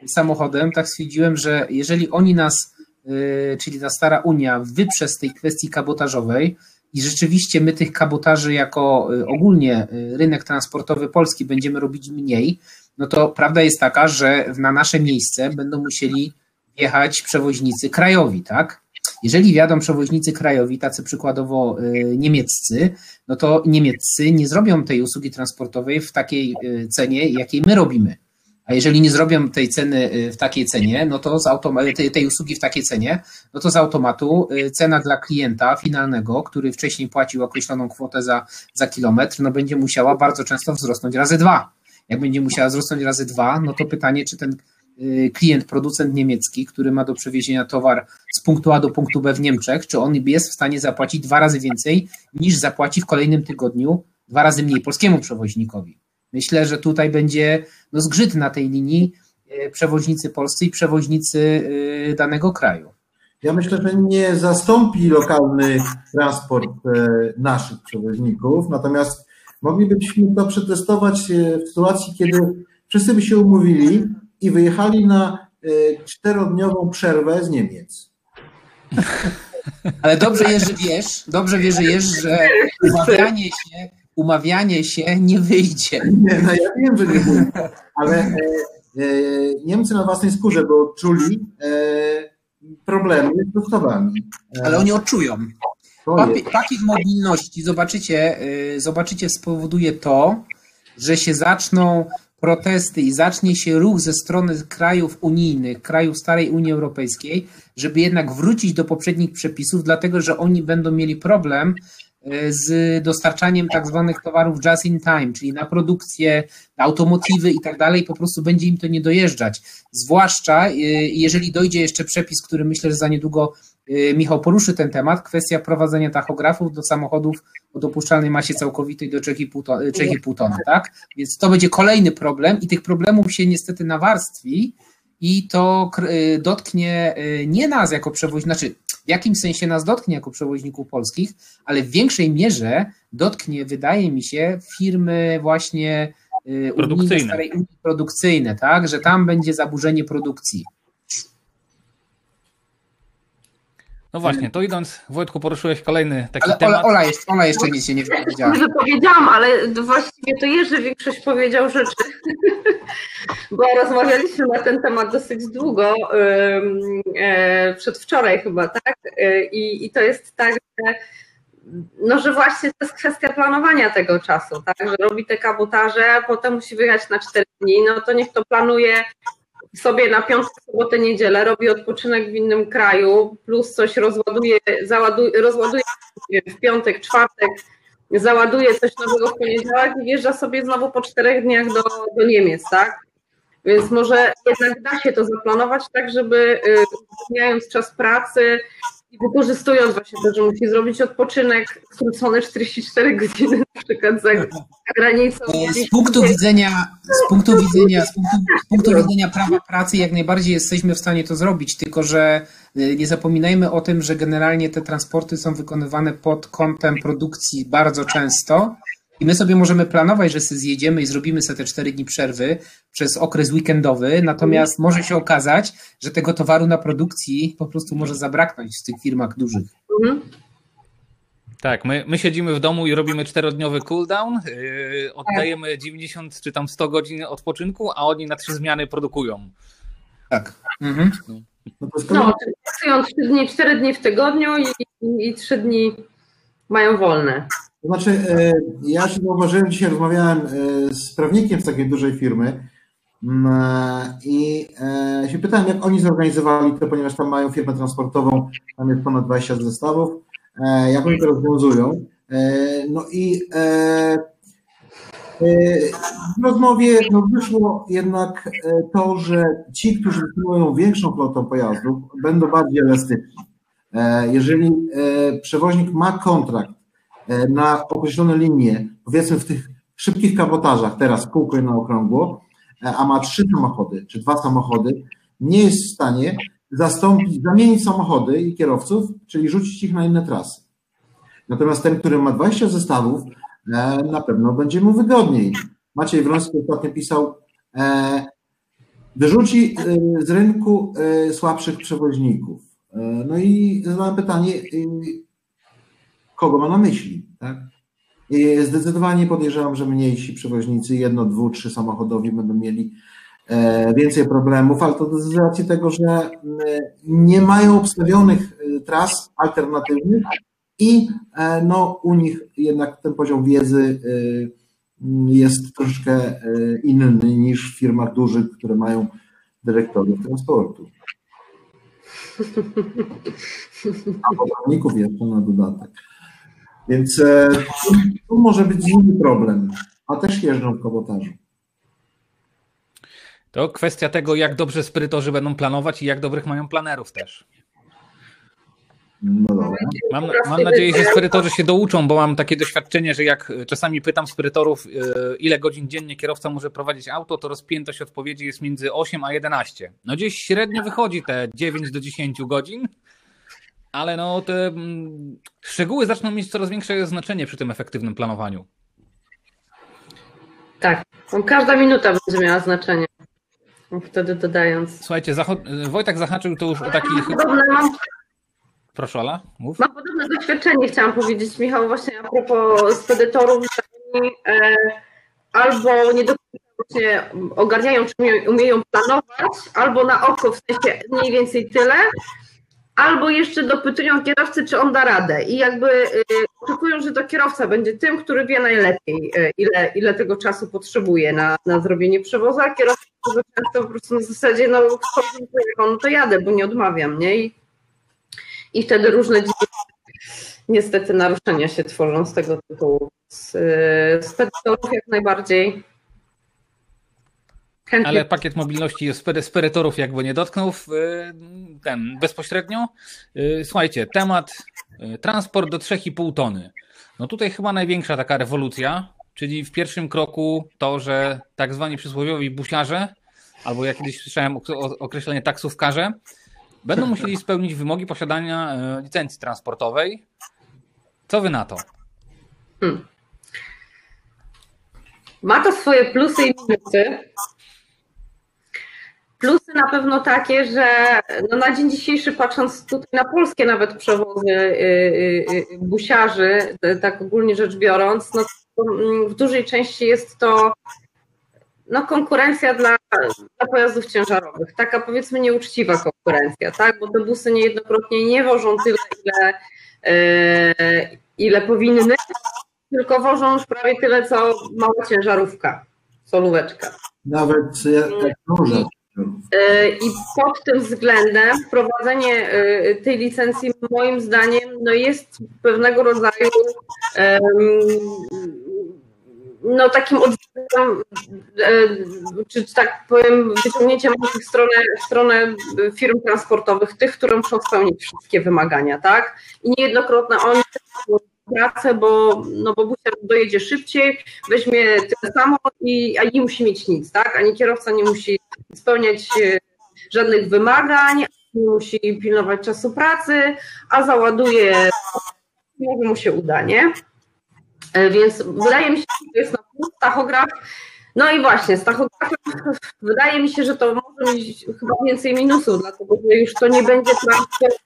samochodem, tak stwierdziłem, że jeżeli oni nas, y, czyli ta stara Unia, wyprze z tej kwestii kabotażowej, i rzeczywiście my tych kabotaży jako y, ogólnie rynek transportowy Polski będziemy robić mniej, no to prawda jest taka, że na nasze miejsce będą musieli wjechać przewoźnicy krajowi, tak? Jeżeli wjadą przewoźnicy krajowi, tacy przykładowo y, niemieccy, no to niemieccy nie zrobią tej usługi transportowej w takiej cenie, jakiej my robimy. A jeżeli nie zrobią tej ceny y, w takiej cenie, no to z tej, tej usługi w takiej cenie, no to z automatu y, cena dla klienta finalnego, który wcześniej płacił określoną kwotę za, za kilometr, no będzie musiała bardzo często wzrosnąć razy dwa. Jak będzie musiała wzrosnąć razy dwa, no to pytanie, czy ten y, klient, producent niemiecki, który ma do przewiezienia towar z punktu A do punktu B w Niemczech, czy on jest w stanie zapłacić dwa razy więcej niż zapłaci w kolejnym tygodniu dwa razy mniej polskiemu przewoźnikowi. Myślę, że tutaj będzie no, zgrzyt na tej linii e, przewoźnicy polscy i przewoźnicy e, danego kraju. Ja myślę, że nie zastąpi lokalny transport e, naszych przewoźników, natomiast moglibyśmy to przetestować w sytuacji, kiedy wszyscy by się umówili i wyjechali na czterodniową przerwę z Niemiec. Ale dobrze Jerzy wiesz, dobrze wiesz, że umawianie się umawianie się nie wyjdzie. Nie, no ja wiem, że nie wyjdzie, ale e, e, Niemcy na własnej skórze, bo czuli e, problemy z dostawami. E, ale oni odczują. Pakiet mobilności, zobaczycie, e, zobaczycie, spowoduje to, że się zaczną protesty i zacznie się ruch ze strony krajów unijnych, krajów starej Unii Europejskiej, żeby jednak wrócić do poprzednich przepisów, dlatego że oni będą mieli problem z dostarczaniem tak zwanych towarów just in time, czyli na produkcję, na automotywy i tak dalej, po prostu będzie im to nie dojeżdżać. Zwłaszcza y, jeżeli dojdzie jeszcze przepis, który myślę, że za niedługo Michał poruszy ten temat, kwestia wprowadzenia tachografów do samochodów o dopuszczalnej masie całkowitej do 3,5 tony, tak? Więc to będzie kolejny problem i tych problemów się niestety nawarstwi i to dotknie nie nas jako przewoźników, znaczy w jakimś sensie nas dotknie jako przewoźników polskich, ale w większej mierze dotknie, wydaje mi się, firmy właśnie produkcyjne. Starej Unii produkcyjne, tak, że tam będzie zaburzenie produkcji. No właśnie, to idąc, Wojtku, poruszyłeś kolejny taki ale temat. Ola, Ola, jeszcze, Ola jeszcze nic się nie wypowiedziała. Nie wypowiedziałam, ale właściwie to Jerzy większość powiedział rzeczy, bo rozmawialiśmy na ten temat dosyć długo, e, przedwczoraj chyba, tak? E, I, I to jest tak, że no, że właśnie to jest kwestia planowania tego czasu, tak, że robi te kabotaże, potem musi wyjechać na 4 dni, no to niech to planuje sobie na piątkę, sobotę, niedzielę, robi odpoczynek w innym kraju, plus coś rozładuje, załaduje, rozładuje w piątek, czwartek, załaduje coś nowego w poniedziałek i wjeżdża sobie znowu po czterech dniach do, do Niemiec, tak? Więc może jednak da się to zaplanować tak, żeby zmieniając czas pracy, wykorzystując właśnie to, że musi zrobić odpoczynek skrócony 44 godziny na przykład za granicą. Z punktu widzenia, z punktu widzenia, z punktu, z punktu widzenia prawa pracy jak najbardziej jesteśmy w stanie to zrobić, tylko że y, nie zapominajmy o tym, że generalnie te transporty są wykonywane pod kątem produkcji bardzo często i my sobie możemy planować, że sobie zjedziemy i zrobimy sobie te cztery dni przerwy przez okres weekendowy, natomiast może się okazać, że tego towaru na produkcji po prostu może zabraknąć w tych firmach dużych. Mhm. Tak, my, my siedzimy w domu i robimy czterodniowy cooldown, yy, oddajemy 90 czy tam 100 godzin odpoczynku, a oni na trzy zmiany produkują. Tak. Mhm. No, no pracują 3 dni, 4 dni w tygodniu i, i, i 3 dni mają wolne. To znaczy, e, ja się zauważyłem, dzisiaj rozmawiałem e, z prawnikiem z takiej dużej firmy mm, e, i się pytałem, jak oni zorganizowali to, ponieważ tam mają firmę transportową, tam jest ponad 20 zestawów, jak oni to rozwiązują. No i w rozmowie no, wyszło jednak to, że ci, którzy dysponują większą flotą pojazdów, będą bardziej elastyczni. Jeżeli przewoźnik ma kontrakt na określone linie, powiedzmy w tych szybkich kabotażach, teraz kółko na okrągło, e, a ma trzy samochody czy dwa samochody, nie jest w stanie zastąpić, zamienić samochody i kierowców, czyli rzucić ich na inne trasy. Natomiast ten, który ma 20 zestawów, e, na pewno będzie mu wygodniej. Maciej Wroński ostatnio pisał, wyrzuci z rynku słabszych przewoźników. No i zadałem pytanie, kogo ma na myśli. Tak? I zdecydowanie podejrzewam, że mniejsi przewoźnicy, jedno, dwu, trzy samochodowi będą mieli e, więcej problemów, ale to z racji tego, że mm, nie mają obstawionych e, tras alternatywnych i e, no, u nich jednak ten poziom wiedzy jest troszkę inny niż w firmach dużych, które mają dyrektorów transportu. A pracowników jeszcze na dodatek. Więc e, tu, może być inny problem, a też jeżdżą w kabotażu. To kwestia tego, jak dobrze sprytorzy będą planować i jak dobrych mają planerów też. No mam, mam nadzieję, że sprytorzy się douczą, bo mam takie doświadczenie, że jak czasami pytam sprytorów, e, ile godzin dziennie kierowca może prowadzić auto, to rozpiętość odpowiedzi jest między 8 a 11. No gdzieś średnio wychodzi te 9 do 10 godzin, ale no te mm, szczegóły zaczną mieć coraz większe znaczenie przy tym efektywnym planowaniu. Tak, każda minuta będzie miała znaczenie. Wtedy dodając. Słuchajcie, Zacho- Wojtek zahaczył to już o. Podobne mam... Proszę, Ala, mów. Mam podobne doświadczenie, chciałam powiedzieć, Michał, właśnie a propos spedytorów, że oni e, albo nie do końca ogarniają, czy umieją planować, albo na oko, w sensie mniej więcej tyle, albo jeszcze dopytują kierowcy, czy on da radę i jakby y, oczekują, że to kierowca będzie tym, który wie najlepiej, y, ile, ile tego czasu potrzebuje na, na zrobienie przewozu, a kierowca często po prostu na zasadzie, no no to jadę, bo nie odmawiam, nie? I, i wtedy różne niestety naruszenia się tworzą z tego tytułu. Z, z pedytorów jak najbardziej Chętnie. Ale pakiet mobilności jest sperytorów jakby nie dotknął ten bezpośrednio. Y, słuchajcie, temat y, transport do 3,5 tony. No tutaj chyba największa taka rewolucja, czyli w pierwszym kroku to, że tak zwani przysłowiowi busiarze albo jak kiedyś słyszałem określenie taksówkarze, będą musieli spełnić wymogi posiadania licencji transportowej. Co wy na to? Hmm. Ma to swoje plusy i minusy. Plusy na pewno takie, że no na dzień dzisiejszy, patrząc tutaj na polskie nawet przewozy y, y, y, busiarzy, tak ogólnie rzecz biorąc, no mm, w dużej części jest to no, konkurencja dla, dla pojazdów ciężarowych. Taka powiedzmy nieuczciwa konkurencja, tak? Bo te busy niejednokrotnie nie wożą tyle, ile, ile powinny, tylko wożą już prawie tyle, co mała ciężarówka, solóweczka. Nawet jak duża. E, I pod tym względem wprowadzenie e, tej licencji moim zdaniem no jest pewnego rodzaju no takim odwrotem, czy tak powiem, wyciągnięciem w stronę, w stronę firm transportowych, tych, które muszą spełnić wszystkie wymagania, tak? I niejednokrotne oni pracę, bo, no bo dojedzie szybciej, weźmie tyle samo i a nie musi mieć nic, tak? Ani kierowca nie musi spełniać e, żadnych wymagań, nie musi pilnować czasu pracy, a załaduje, może mu się uda, nie? E, więc wydaje mi się, że to jest na plus tachograf. No i właśnie, z tachografem wydaje mi się, że to może mieć chyba więcej minusów, dlatego że już to nie będzie transport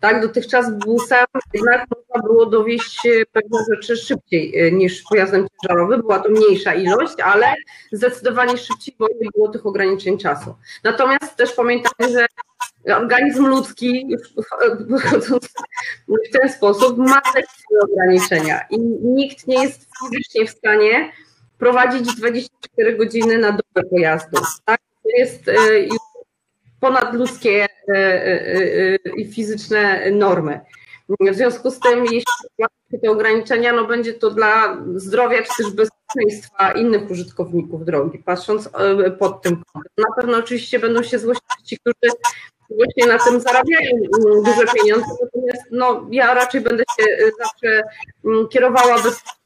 tak, dotychczas busem jednak można było dowieść e, pewne rzeczy szybciej e, niż pojazdem ciężarowym. Była to mniejsza ilość, ale zdecydowanie szybciej, bo nie było tych ograniczeń czasu. Natomiast też pamiętajmy, że organizm ludzki, w ten sposób, ma swoje ograniczenia i nikt nie jest fizycznie w stanie prowadzić 24 godziny na dobę pojazdu. Tak? To jest e, już ponadludzkie e, e, e, i fizyczne normy. W związku z tym, jeśli te ograniczenia, no będzie to dla zdrowia czy też bezpieczeństwa innych użytkowników drogi, patrząc pod tym kątem. Na pewno oczywiście będą się złościć ci, którzy właśnie na tym zarabiają mm, duże pieniądze, natomiast no, ja raczej będę się zawsze mm, kierowała bezpieczeństwem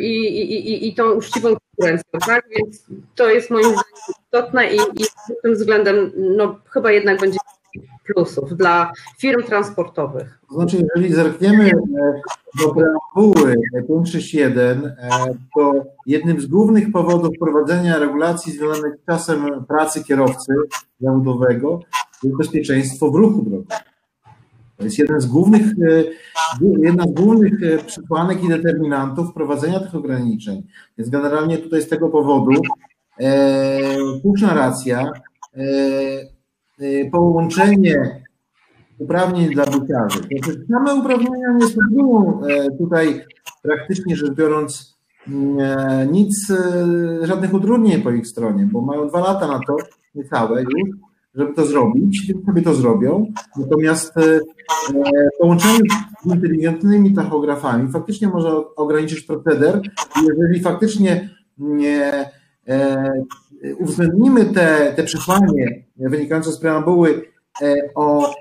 i, i, i, i tą uczciwą konkurencją, tak? Więc to jest moim zdaniem istotne i, i tym względem no, chyba jednak będzie plusów dla firm transportowych. To znaczy, jeżeli zerkniemy e, do preambuły 561, e, to jednym z głównych powodów wprowadzenia regulacji związanych z czasem pracy kierowcy zawodowego jest bezpieczeństwo w ruchu drogowym. To jest jeden z głównych, e, jedna z głównych e, przesłanek i determinantów wprowadzenia tych ograniczeń. Więc generalnie tutaj z tego powodu e, słuszna racja, połączenie uprawnień dla buciarzy. Znaczy, same uprawnienia nie e, tutaj praktycznie rzecz biorąc e, nic, żadnych utrudnień po ich stronie, bo mają dwa lata na to, niecałe już, żeby to zrobić, sobie to zrobią. Natomiast e, połączenie z inteligentnymi tachografami faktycznie może ograniczyć proceder. Jeżeli faktycznie nie e, uwzględnimy te, te przesłanie wynikające z preambuły e, o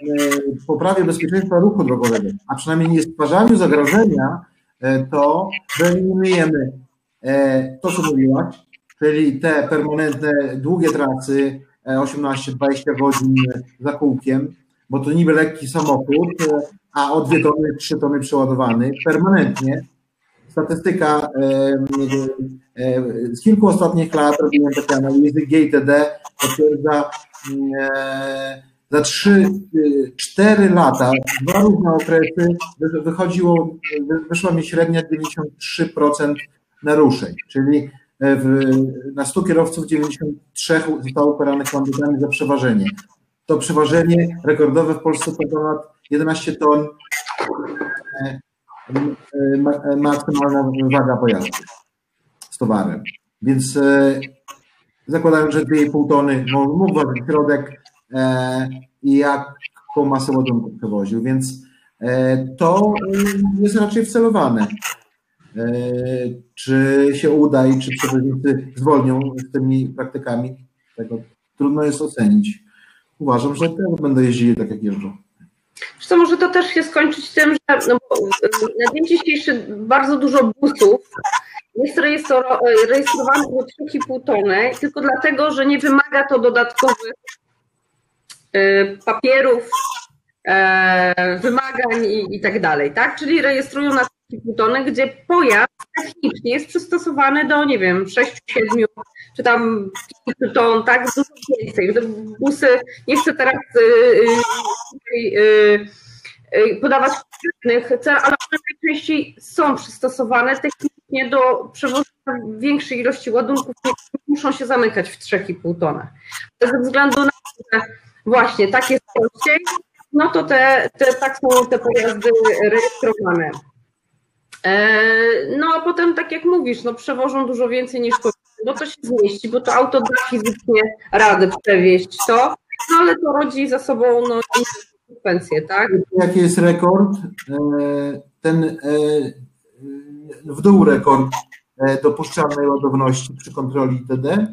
poprawie bezpieczeństwa ruchu drogowego, a przynajmniej nie stwarzaniu zagrożenia, to wyeliminujemy to, co mówiłaś, czyli te permanentne, długie trasy, 18-20 godzin za kółkiem, bo to niby lekki samochód, a o 2 tony, 3 tony przeładowany permanentnie. Statystyka z kilku ostatnich lat robiłem takie analizy, GTD potwierdza za 3-4 lata, dwa różne okresy, wychodziło, wyszła mi średnia 93% naruszeń, czyli w, na 100 kierowców 93 zostało ukaranych mandatami za przeważenie. To przeważenie rekordowe w Polsce to ponad 11 ton e, e, maksymalna waga pojazdu z towarem. Więc e, zakładając, że 2,5 tony mógł ważyć środek i jaką masę ładunków przewoził, więc to jest raczej wcelowane. E, czy się uda i czy przewoźnicy zwolnią z tymi praktykami, tego trudno jest ocenić. Uważam, że też będą jeździli tak jak jeżdżą. Zresztą może to też się skończyć tym, że no bo na dzień dzisiejszy bardzo dużo busów jest rejestrowany do 3,5 tony, tylko dlatego, że nie wymaga to dodatkowych papierów, wymagań i, i tak dalej, tak? Czyli rejestrują na 3,5 tony, gdzie pojazd technicznie jest przystosowany do, nie wiem, 6, 7 czy tam kilku ton, tak? Dużo więcej. Busy, nie chcę teraz yy, yy, yy, podawać konkretnych cel, ale one najczęściej są przystosowane technicznie do przewożenia większej ilości ładunków, muszą się zamykać w 3,5 tonach. Ze względu na to, że właśnie tak jest prościej, no to te, te, tak są te pojazdy rejestrowane. E, no a potem, tak jak mówisz, no przewożą dużo więcej niż powinno, bo to się zmieści, bo to auto da fizycznie radę przewieźć to, no ale to rodzi za sobą no, konsekwencje, tak? Jaki jest rekord? E, ten e, w dół rekord dopuszczalnej ładowności przy kontroli TD?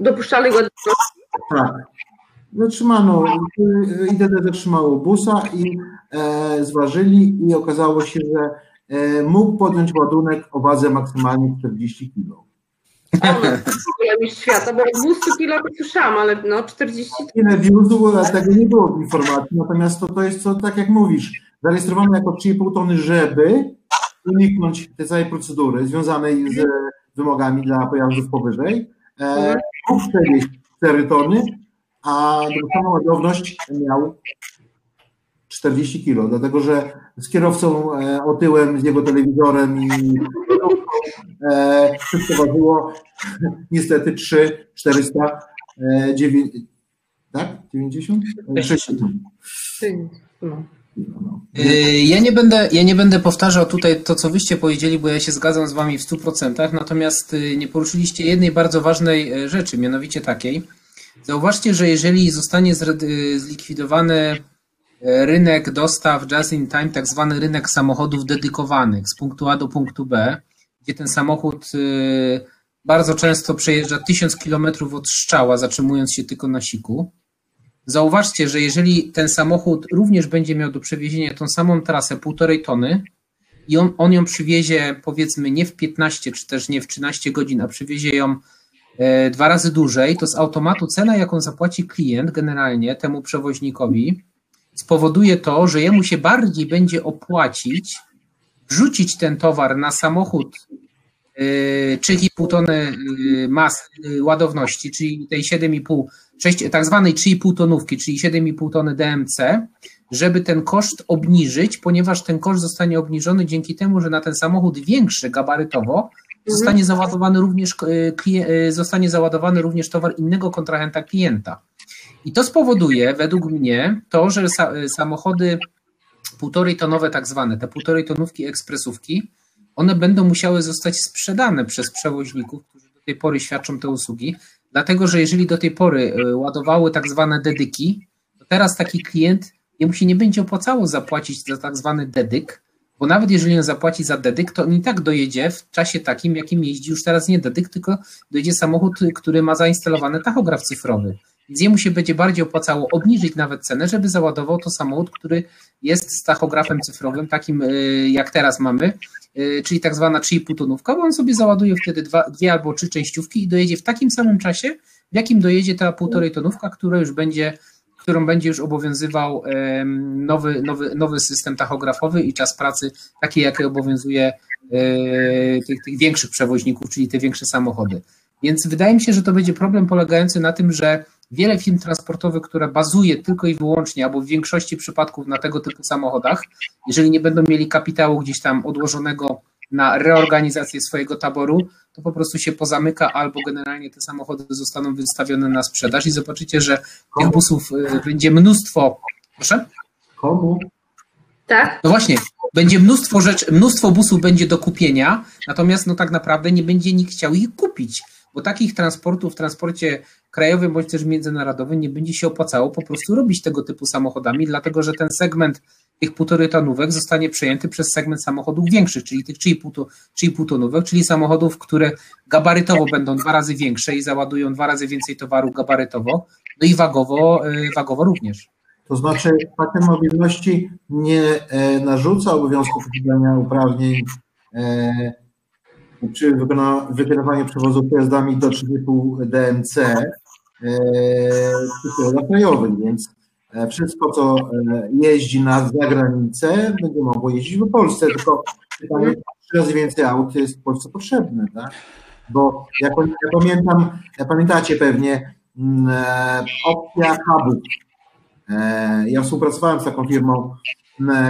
Dopuszczalnej ładowności? Tak. Zatrzymano, IDD zatrzymało busa i e, zważyli i okazało się, że e, mógł podjąć ładunek o wadze maksymalnie 40 kg. Ja świata, bo 200 kg to słyszałam, ale no 40 Ile wiózł, tego nie było w informacji, natomiast to, to jest to, tak jak mówisz, zarejestrowane jako 3,5 tony, żeby uniknąć tej całej procedury związanej z wymogami dla pojazdów powyżej, e, mógł przewieźć 4 tony, a dopuszczalną ładowność miał 40 kg, dlatego że z kierowcą e, otyłem, z jego telewizorem i e, wszystko ważyło niestety 3, 400, e, 9, tak? 90? 60. No. Ja nie, będę, ja nie będę powtarzał tutaj to, co wyście powiedzieli, bo ja się zgadzam z wami w 100%, natomiast y, nie poruszyliście jednej bardzo ważnej e, rzeczy, mianowicie takiej, Zauważcie, że jeżeli zostanie zlikwidowany e, rynek dostaw just in time, tak zwany rynek samochodów dedykowanych z punktu A do punktu B, gdzie ten samochód e, bardzo często przejeżdża tysiąc kilometrów od szczała, zatrzymując się tylko na siku. Zauważcie, że jeżeli ten samochód również będzie miał do przewiezienia tą samą trasę, półtorej tony, i on, on ją przywiezie powiedzmy nie w 15 czy też nie w 13 godzin, a przywiezie ją dwa razy dłużej, to z automatu cena, jaką zapłaci klient generalnie temu przewoźnikowi, spowoduje to, że jemu się bardziej będzie opłacić wrzucić ten towar na samochód 3,5 e, tony e, mas ładowności, czyli tej 7,5, 6, tak zwanej 3,5 tonówki, czyli 7,5 tony DMC, żeby ten koszt obniżyć, ponieważ ten koszt zostanie obniżony dzięki temu, że na ten samochód większy gabarytowo zostanie załadowany również, e, e, zostanie załadowany również towar innego kontrahenta klienta. I to spowoduje, według mnie, to, że e, samochody półtorej tonowe, tak zwane, te półtorej tonówki ekspresówki, one będą musiały zostać sprzedane przez przewoźników, którzy do tej pory świadczą te usługi, dlatego że jeżeli do tej pory ładowały tak zwane dedyki, to teraz taki klient, jemu się nie będzie opłacało zapłacić za tak zwany dedyk, bo nawet jeżeli on zapłaci za dedyk, to on i tak dojedzie w czasie takim, jakim jeździ już teraz nie dedyk, tylko dojedzie samochód, który ma zainstalowany tachograf cyfrowy. Więc jemu się będzie bardziej opłacało obniżyć nawet cenę, żeby załadował to samochód, który jest z tachografem cyfrowym, takim y, jak teraz mamy, y, czyli tak zwana 3,5 tonówka, bo on sobie załaduje wtedy dwa, dwie albo trzy częściówki i dojedzie w takim samym czasie, w jakim dojedzie ta półtorej tonówka, która już będzie którą będzie już obowiązywał nowy, nowy, nowy system tachografowy i czas pracy taki, jaki obowiązuje e, tych, tych większych przewoźników, czyli te większe samochody. Więc wydaje mi się, że to będzie problem polegający na tym, że wiele firm transportowych, które bazuje tylko i wyłącznie, albo w większości przypadków na tego typu samochodach, jeżeli nie będą mieli kapitału gdzieś tam odłożonego na reorganizację swojego taboru, to po prostu się pozamyka albo generalnie te samochody zostaną wystawione na sprzedaż i zobaczycie, że tych busów y, będzie mnóstwo. Proszę? Komu? Tak. No właśnie, będzie mnóstwo rzeczy, mnóstwo busów będzie do kupienia, natomiast no tak naprawdę nie będzie nikt chciał ich kupić, bo takich transportów w transporcie krajowym bądź też międzynarodowym nie będzie się opłacało po prostu robić tego typu samochodami, dlatego że ten segment tych półtorej tonówek zostanie przejęty przez segment samochodów większych, czyli tych 3,5 tonówek, czyli samochodów, które gabarytowo będą dwa razy większe i załadują dwa razy więcej towaru gabarytowo, no i wagowo, e, wagowo również. To znaczy pakiet mobilności nie e, narzuca obowiązku posiadania uprawnień e, przy wykonywaniu przewozu pojazdami do 3,5 DMC przy drogach krajowych, więc wszystko, co jeździ na zagranicę, będzie mogło jeździć w Polsce, tylko pytanie, trzy razy więcej aut jest w Polsce potrzebne, tak? Bo ja, ja pamiętam, pamiętacie pewnie mm, opcja hubów. Ja współpracowałem z taką firmą,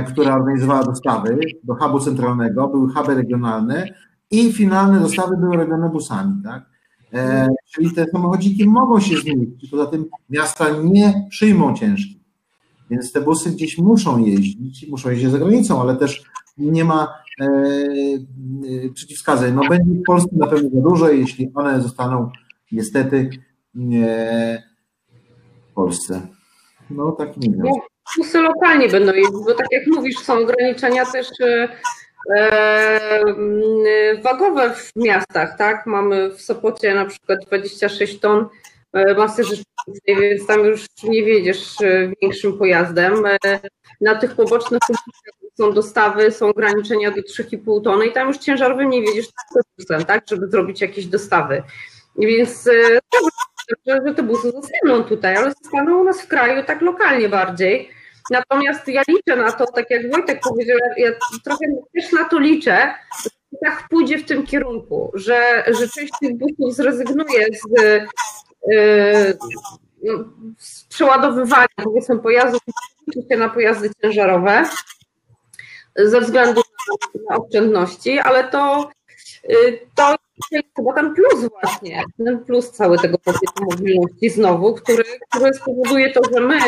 która organizowała dostawy do hubu centralnego, były huby regionalne i finalne dostawy były robione busami, tak? E, czyli te samochodziki mogą się zmienić, poza tym miasta nie przyjmą ciężkich. Więc te busy gdzieś muszą jeździć, muszą jeździć za granicą, ale też nie ma e, e, przeciwwskazań. No będzie w Polsce na pewno za dużo, jeśli one zostaną niestety nie w Polsce. No tak nie wiem. Busy lokalnie będą jeździć, bo tak jak mówisz, są ograniczenia też e, e, wagowe w miastach, tak? Mamy w Sopocie na przykład 26 ton e, masy rzeczywistej, więc tam już nie wiedziesz większym pojazdem. Na tych pobocznych są dostawy, są ograniczenia do 3,5 tony i tam już ciężarowym nie wiedziesz tak? Żeby zrobić jakieś dostawy. Więc że, że te busy zostaną tutaj, ale zostaną u nas w kraju tak lokalnie bardziej. Natomiast ja liczę na to, tak jak Wojtek powiedział, ja trochę też na to liczę, że tak pójdzie w tym kierunku, że, że część tych busów zrezygnuje z, yy, z przeładowywania powiedzmy pojazdów się na pojazdy ciężarowe ze względu na, na oszczędności, ale to, yy, to jest chyba ten plus właśnie, ten plus cały tego pakietu mobilności znowu, który, który spowoduje to, że my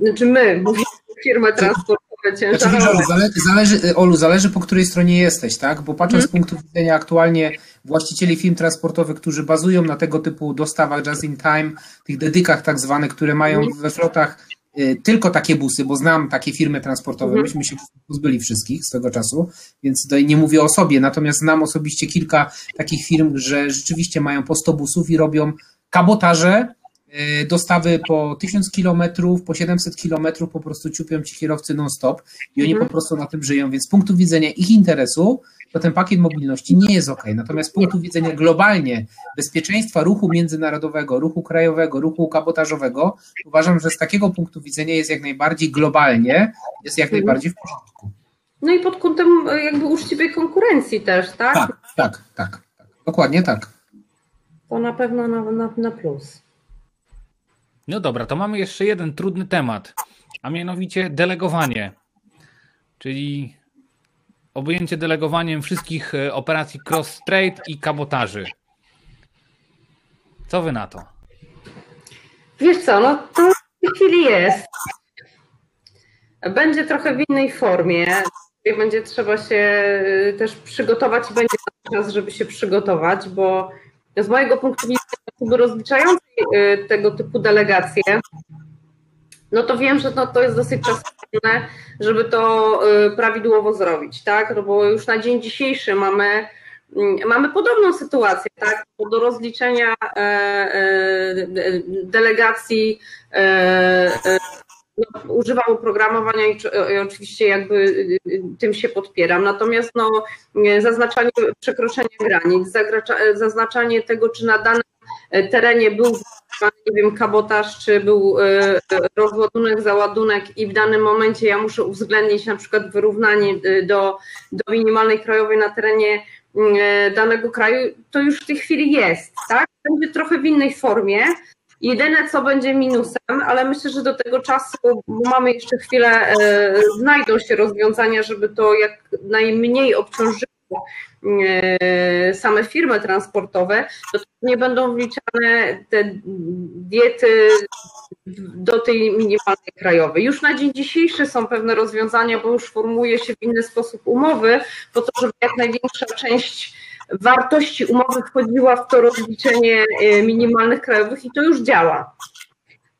znaczy my, mówimy firmy transportowe ciężarowe. Znaczy, zależy, Olu, zależy po której stronie jesteś, tak? Bo patrząc hmm. z punktu widzenia aktualnie właścicieli firm transportowych, którzy bazują na tego typu dostawach just in time, tych dedykach tak zwanych, które mają hmm. we flotach y, tylko takie busy, bo znam takie firmy transportowe, hmm. myśmy się pozbyli wszystkich z tego czasu, więc tutaj nie mówię o sobie, natomiast znam osobiście kilka takich firm, że rzeczywiście mają po 100 busów i robią kabotaże, E, dostawy po 1000 kilometrów, po 700 kilometrów po prostu ciupią ci kierowcy non-stop i oni mhm. po prostu na tym żyją, więc z punktu widzenia ich interesu to ten pakiet mobilności nie jest ok. Natomiast z punktu widzenia globalnie bezpieczeństwa ruchu międzynarodowego, ruchu krajowego, ruchu kabotażowego, uważam, że z takiego punktu widzenia jest jak najbardziej globalnie, jest jak mhm. najbardziej w porządku. No i pod kątem e, jakby uczciwej konkurencji też, tak? Tak, tak, tak. tak. Dokładnie tak. To na pewno na, na, na plus. No dobra, to mamy jeszcze jeden trudny temat, a mianowicie delegowanie, czyli objęcie delegowaniem wszystkich e, operacji cross-trade i kabotaży. Co wy na to? Wiesz co, no to w tej chwili jest. Będzie trochę w innej formie. Będzie trzeba się e, też przygotować i będzie czas, żeby się przygotować, bo z mojego punktu widzenia osoby rozliczającej y, tego typu delegacje, no to wiem, że no to jest dosyć czasochłonne, żeby to y, prawidłowo zrobić, tak? No bo już na dzień dzisiejszy mamy mm, Mamy podobną sytuację, tak? Do rozliczenia e, e, delegacji e, no, używam oprogramowania i, i, oczywiście jakby y, y, tym się podpieram. Natomiast no, zaznaczanie przekroczenia granic, zaznaczanie tego, czy na danym e, terenie był nie wiem, kabotaż, czy był e, rozładunek, załadunek i w danym momencie ja muszę uwzględnić na przykład wyrównanie e, do, do minimalnej krajowej na terenie danego kraju, to już w tej chwili jest, tak? Będzie trochę w innej formie, Jedyne, co będzie minusem, ale myślę, że do tego czasu, bo mamy jeszcze chwilę, e, znajdą się rozwiązania, żeby to jak najmniej obciążyło e, same firmy transportowe, to nie będą wliczane te diety do tej minimalnej krajowej. Już na dzień dzisiejszy są pewne rozwiązania, bo już formuje się w inny sposób umowy, po to, żeby jak największa część wartości umowy wchodziła w to rozliczenie e, minimalnych krajowych i to już działa.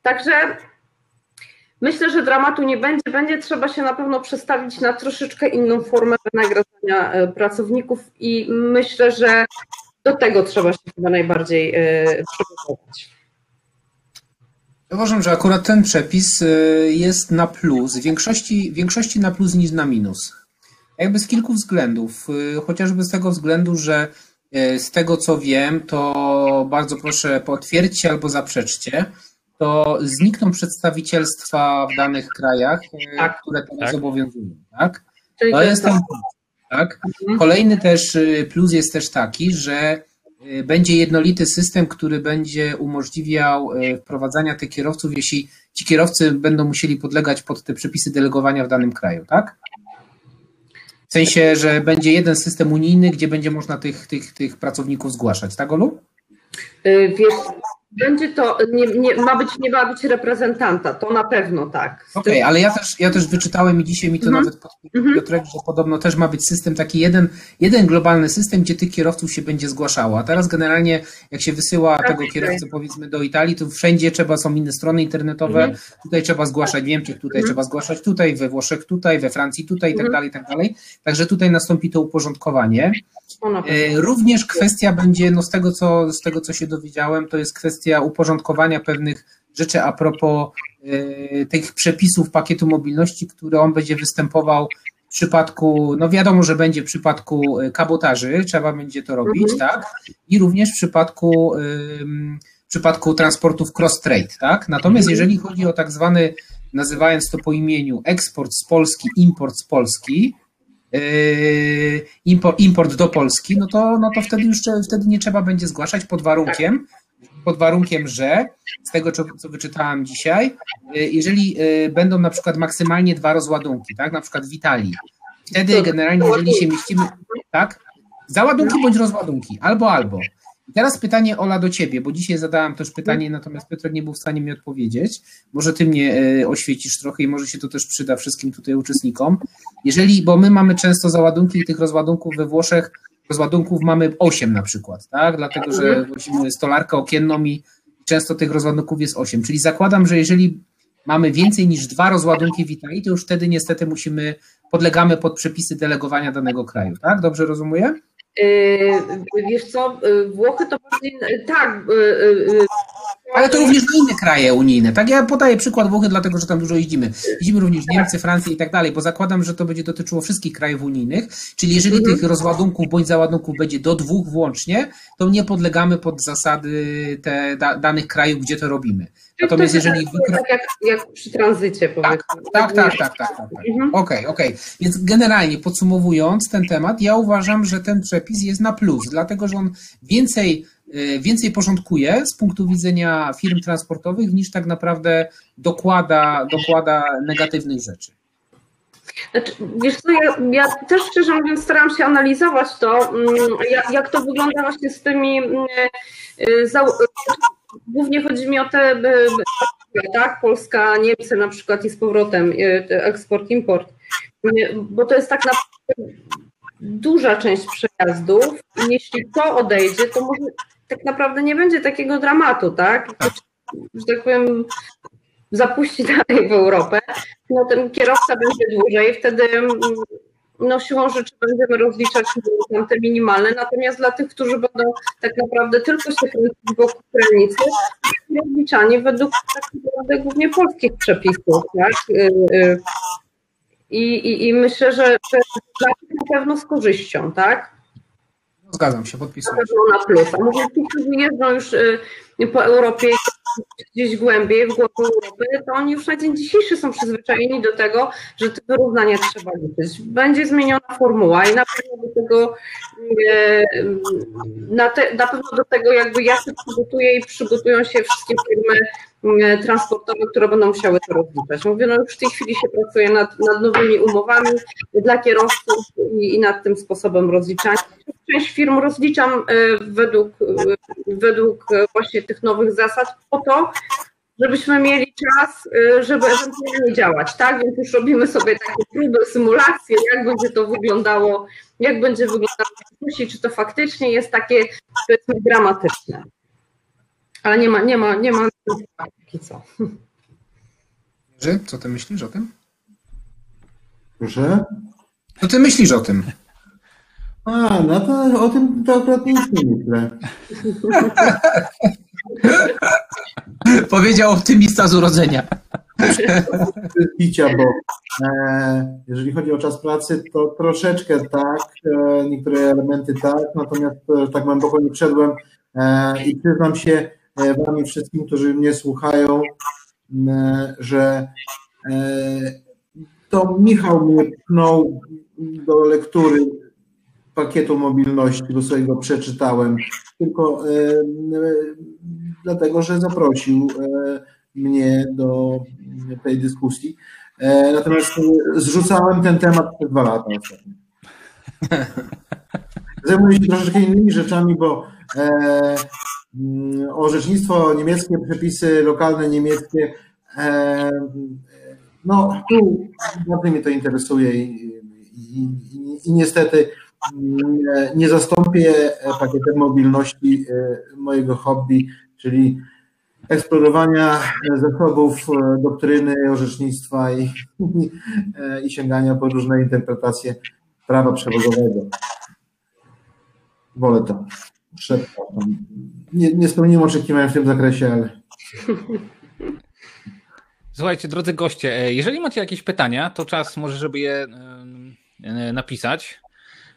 Także myślę, że dramatu nie będzie. Będzie trzeba się na pewno przestawić na troszeczkę inną formę wynagradzania e, pracowników i myślę, że do tego trzeba się chyba najbardziej e, przygotować. Uważam, że akurat ten przepis jest na plus, w większości, większości na plus niż na minus. Jakby z kilku względów. Y, chociażby z tego względu, że y, z tego co wiem, to bardzo proszę potwierdźcie albo zaprzeczcie, to znikną przedstawicielstwa w danych krajach, y, Tak. które teraz Tak. obowiązują. Tak? Czyli To jest ten plus, tak? Mhm. Kolejny też plus jest też taki, że będzie jednolity system, który będzie umożliwiał wprowadzania tych kierowców, jeśli ci kierowcy będą musieli podlegać pod te przepisy delegowania w danym kraju, tak? Sensie, że będzie jeden system unijny, gdzie będzie można tych, tych, tych pracowników zgłaszać, tak Olu? Y, Wiesz, będzie to, nie, nie, ma być, nie ma być reprezentanta, to na pewno tak. Okej, tym- ale ja też, ja też wyczytałem i dzisiaj mi to Mhm. nawet podpowiedział Piotrek, że podobno też ma być system, taki jeden, jeden globalny system, gdzie tych kierowców się będzie zgłaszało. A teraz generalnie, jak się wysyła Tak, tego kierowcę powiedzmy do Italii, to wszędzie trzeba, są inne strony internetowe, Mhm. tutaj trzeba zgłaszać w Niemczech, tutaj Mhm. trzeba zgłaszać tutaj, we Włoszech tutaj, we Francji tutaj i tak Mhm. dalej, i tak dalej. Także tutaj nastąpi to uporządkowanie. E, Również kwestia będzie, no z tego, co, z tego co się dowiedziałem, to jest kwestia uporządkowania pewnych rzeczy a propos e, tych przepisów pakietu mobilności, które on będzie występował w przypadku, no wiadomo, że będzie w przypadku e, kabotaży, trzeba będzie to robić, Mhm. tak? I również w przypadku, w przypadku transportów cross-trade, tak? Natomiast Mhm. jeżeli chodzi o tak zwany, nazywając to po imieniu, eksport z Polski, import z Polski, import, import do Polski, no to, no to wtedy już wtedy nie trzeba będzie zgłaszać pod warunkiem, pod warunkiem, że z tego, co, wyczytałem dzisiaj, yy, jeżeli yy, będą na przykład maksymalnie dwa rozładunki, tak, na przykład w Italii, wtedy generalnie, jeżeli się mieścimy, tak, załadunki bądź rozładunki, albo, albo. Teraz pytanie, Ola, do ciebie, bo dzisiaj zadałam też pytanie, natomiast Piotr nie był w stanie mi odpowiedzieć. Może ty mnie e, oświecisz trochę i może się to też przyda wszystkim tutaj uczestnikom. Jeżeli, bo my mamy często załadunki i tych rozładunków we Włoszech, rozładunków mamy 8 na przykład, tak? Dlatego, że wozimy stolarkę okienną i często tych rozładunków jest 8. Czyli zakładam, że jeżeli mamy więcej niż dwa rozładunki w Italii, to już wtedy niestety musimy, podlegamy pod przepisy delegowania danego kraju, tak? Dobrze rozumuję? Y, Wiesz co, y, Włochy to bardziej, tak. Ale to również na inne kraje unijne. Tak, ja podaję przykład Włochy, dlatego że tam dużo jeździmy. Jeździmy również Niemcy, Francję i tak dalej, bo zakładam, że to będzie dotyczyło wszystkich krajów unijnych. Czyli jeżeli Mhm. tych rozładunków bądź załadunków będzie do dwóch włącznie, to nie podlegamy pod zasady te da, danych krajów, gdzie to robimy. Natomiast to jest jeżeli tak jak, jak przy tranzycie powiedzmy. Tak, tak, tak, tak, tak. tak. Mhm. Okej, okej. Więc generalnie podsumowując ten temat, ja uważam, że ten przepis jest na plus, dlatego że on więcej, więcej porządkuje z punktu widzenia firm transportowych, niż tak naprawdę dokłada, dokłada negatywnych rzeczy. Znaczy, wiesz co, ja, ja też szczerze mówiąc staram się analizować to, mm, jak, jak to wygląda właśnie z tymi, mm, y, zał- głównie chodzi mi o te, tak, Polska, Niemcy na przykład i z powrotem y, eksport, import, bo to jest tak naprawdę duża część przejazdów jeśli to odejdzie, to może tak naprawdę nie będzie takiego dramatu, tak? Że tak powiem, zapuści dalej w Europę, no ten kierowca będzie dłużej, wtedy mm, no siłą rzeczy będziemy rozliczać tam te minimalne, natomiast dla tych, którzy będą tak naprawdę tylko się kręcić wokół granicy, rozliczanie według tak naprawdę głównie polskich przepisów, tak? Y, y, I, i, i myślę, że, dla nich na pewno z korzyścią, tak? Zgadzam się, podpisuję. pewno na plus. A może ci, którzy jeżdżą już y, po Europie gdzieś głębiej, w głąb Europy, to oni już na dzień dzisiejszy są przyzwyczajeni do tego, że te wyrównania trzeba liczyć. Będzie zmieniona formuła i na pewno do tego e, na, te, na pewno do tego jakby ja się przygotuję i przygotują się wszystkie firmy transportowe, które będą musiały to rozliczać. Mówię, no już w tej chwili się pracuje nad, nad nowymi umowami dla kierowców i, i nad tym sposobem rozliczania. Część firm rozliczam e, według, e, według e, właśnie tych nowych zasad po to, żebyśmy mieli czas, żeby ewentualnie działać, tak? Więc już robimy sobie takie próby, symulacje, jak będzie to wyglądało, jak będzie wyglądało w dyskusji, czy to faktycznie jest takie, powiedzmy, dramatyczne. Ale nie ma, nie ma, nie ma póki co. Jerzy, Co ty myślisz o tym? Proszę? Co ty myślisz o tym? A, no to o tym to akurat nic nie myślę. Powiedział optymista z urodzenia. picia, bo e, jeżeli chodzi o czas pracy, to troszeczkę tak, e, niektóre elementy tak, natomiast e, tak głęboko nie wszedłem e, i przyznam się e, wam i wszystkim, którzy mnie słuchają, e, że to Michał mnie pchnął do lektury pakietu mobilności, bo sobie go przeczytałem, tylko dlatego, że zaprosił mnie do tej dyskusji. E, natomiast zrzucałem ten temat przez dwa lata ostatnio. Zajmuję się troszeczkę innymi rzeczami, bo e, orzecznictwo niemieckie, przepisy lokalne niemieckie, e, no tu bardzo mnie to interesuje i, i, i, niestety mm, nie zastąpię pakietem mobilności mojego hobby, czyli eksplorowania zasobów e, doktryny, orzecznictwa i, i, e, i sięgania po różne interpretacje prawa przewodowego. Wolę to. Nie, nie spełniłem oczekiwań w tym zakresie, ale. Słuchajcie, drodzy goście, e, jeżeli macie jakieś pytania, to czas może, żeby je napisać.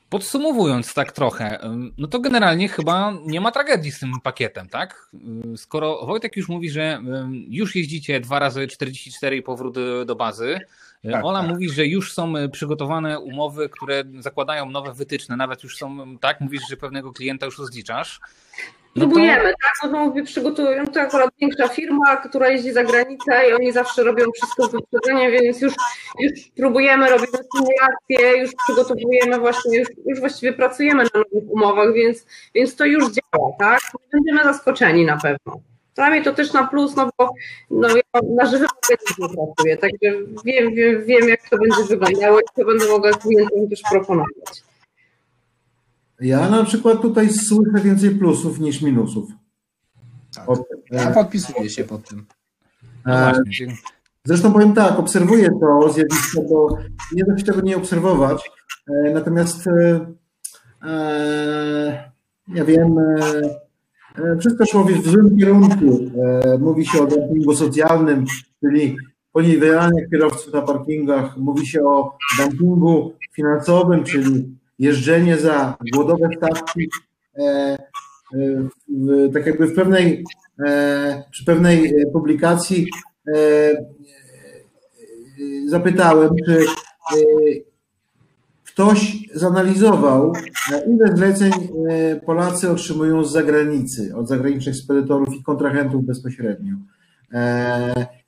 Podsumowując tak trochę, no to generalnie chyba nie ma tragedii z tym pakietem, tak? Skoro Wojtek już mówi, że już jeździcie dwa razy 44 i powrót do bazy, tak, Ola tak. mówi, że już są przygotowane umowy, które zakładają nowe wytyczne, nawet już są, tak? Mówisz, że pewnego klienta już rozliczasz. No Próbujemy, to... tak? No to mówię, przygotowują to akurat większa firma, która jeździ za granicę i oni zawsze robią wszystko z wyprzedzeniem, więc już, już próbujemy, robimy symulacje, już przygotowujemy właśnie, już, już właściwie pracujemy na nowych umowach, więc, więc to już działa, tak? Będziemy zaskoczeni na pewno. Dla mnie to też na plus, no bo no, ja na żywo nie pracuję, także wiem, wiem, wiem, jak to będzie wyglądało i co będę mogła klientom też proponować. Ja na przykład tutaj słyszę więcej plusów niż minusów. Tak. ja podpisuję się pod tym. E, zresztą powiem tak, obserwuję to zjawisko, bo nie da się tego nie obserwować. E, natomiast e, ja wiem, wszystko szło w złym kierunku. Mówi się o dumpingu socjalnym, czyli poniewierania kierowców na parkingach. Mówi się o dumpingu finansowym, czyli jeżdżenie za głodowe stawki, e, e, tak jakby w pewnej, e, przy pewnej publikacji zapytałem, czy ktoś zanalizował, ile zleceń Polacy otrzymują z zagranicy, od zagranicznych spedytorów i kontrahentów bezpośrednio.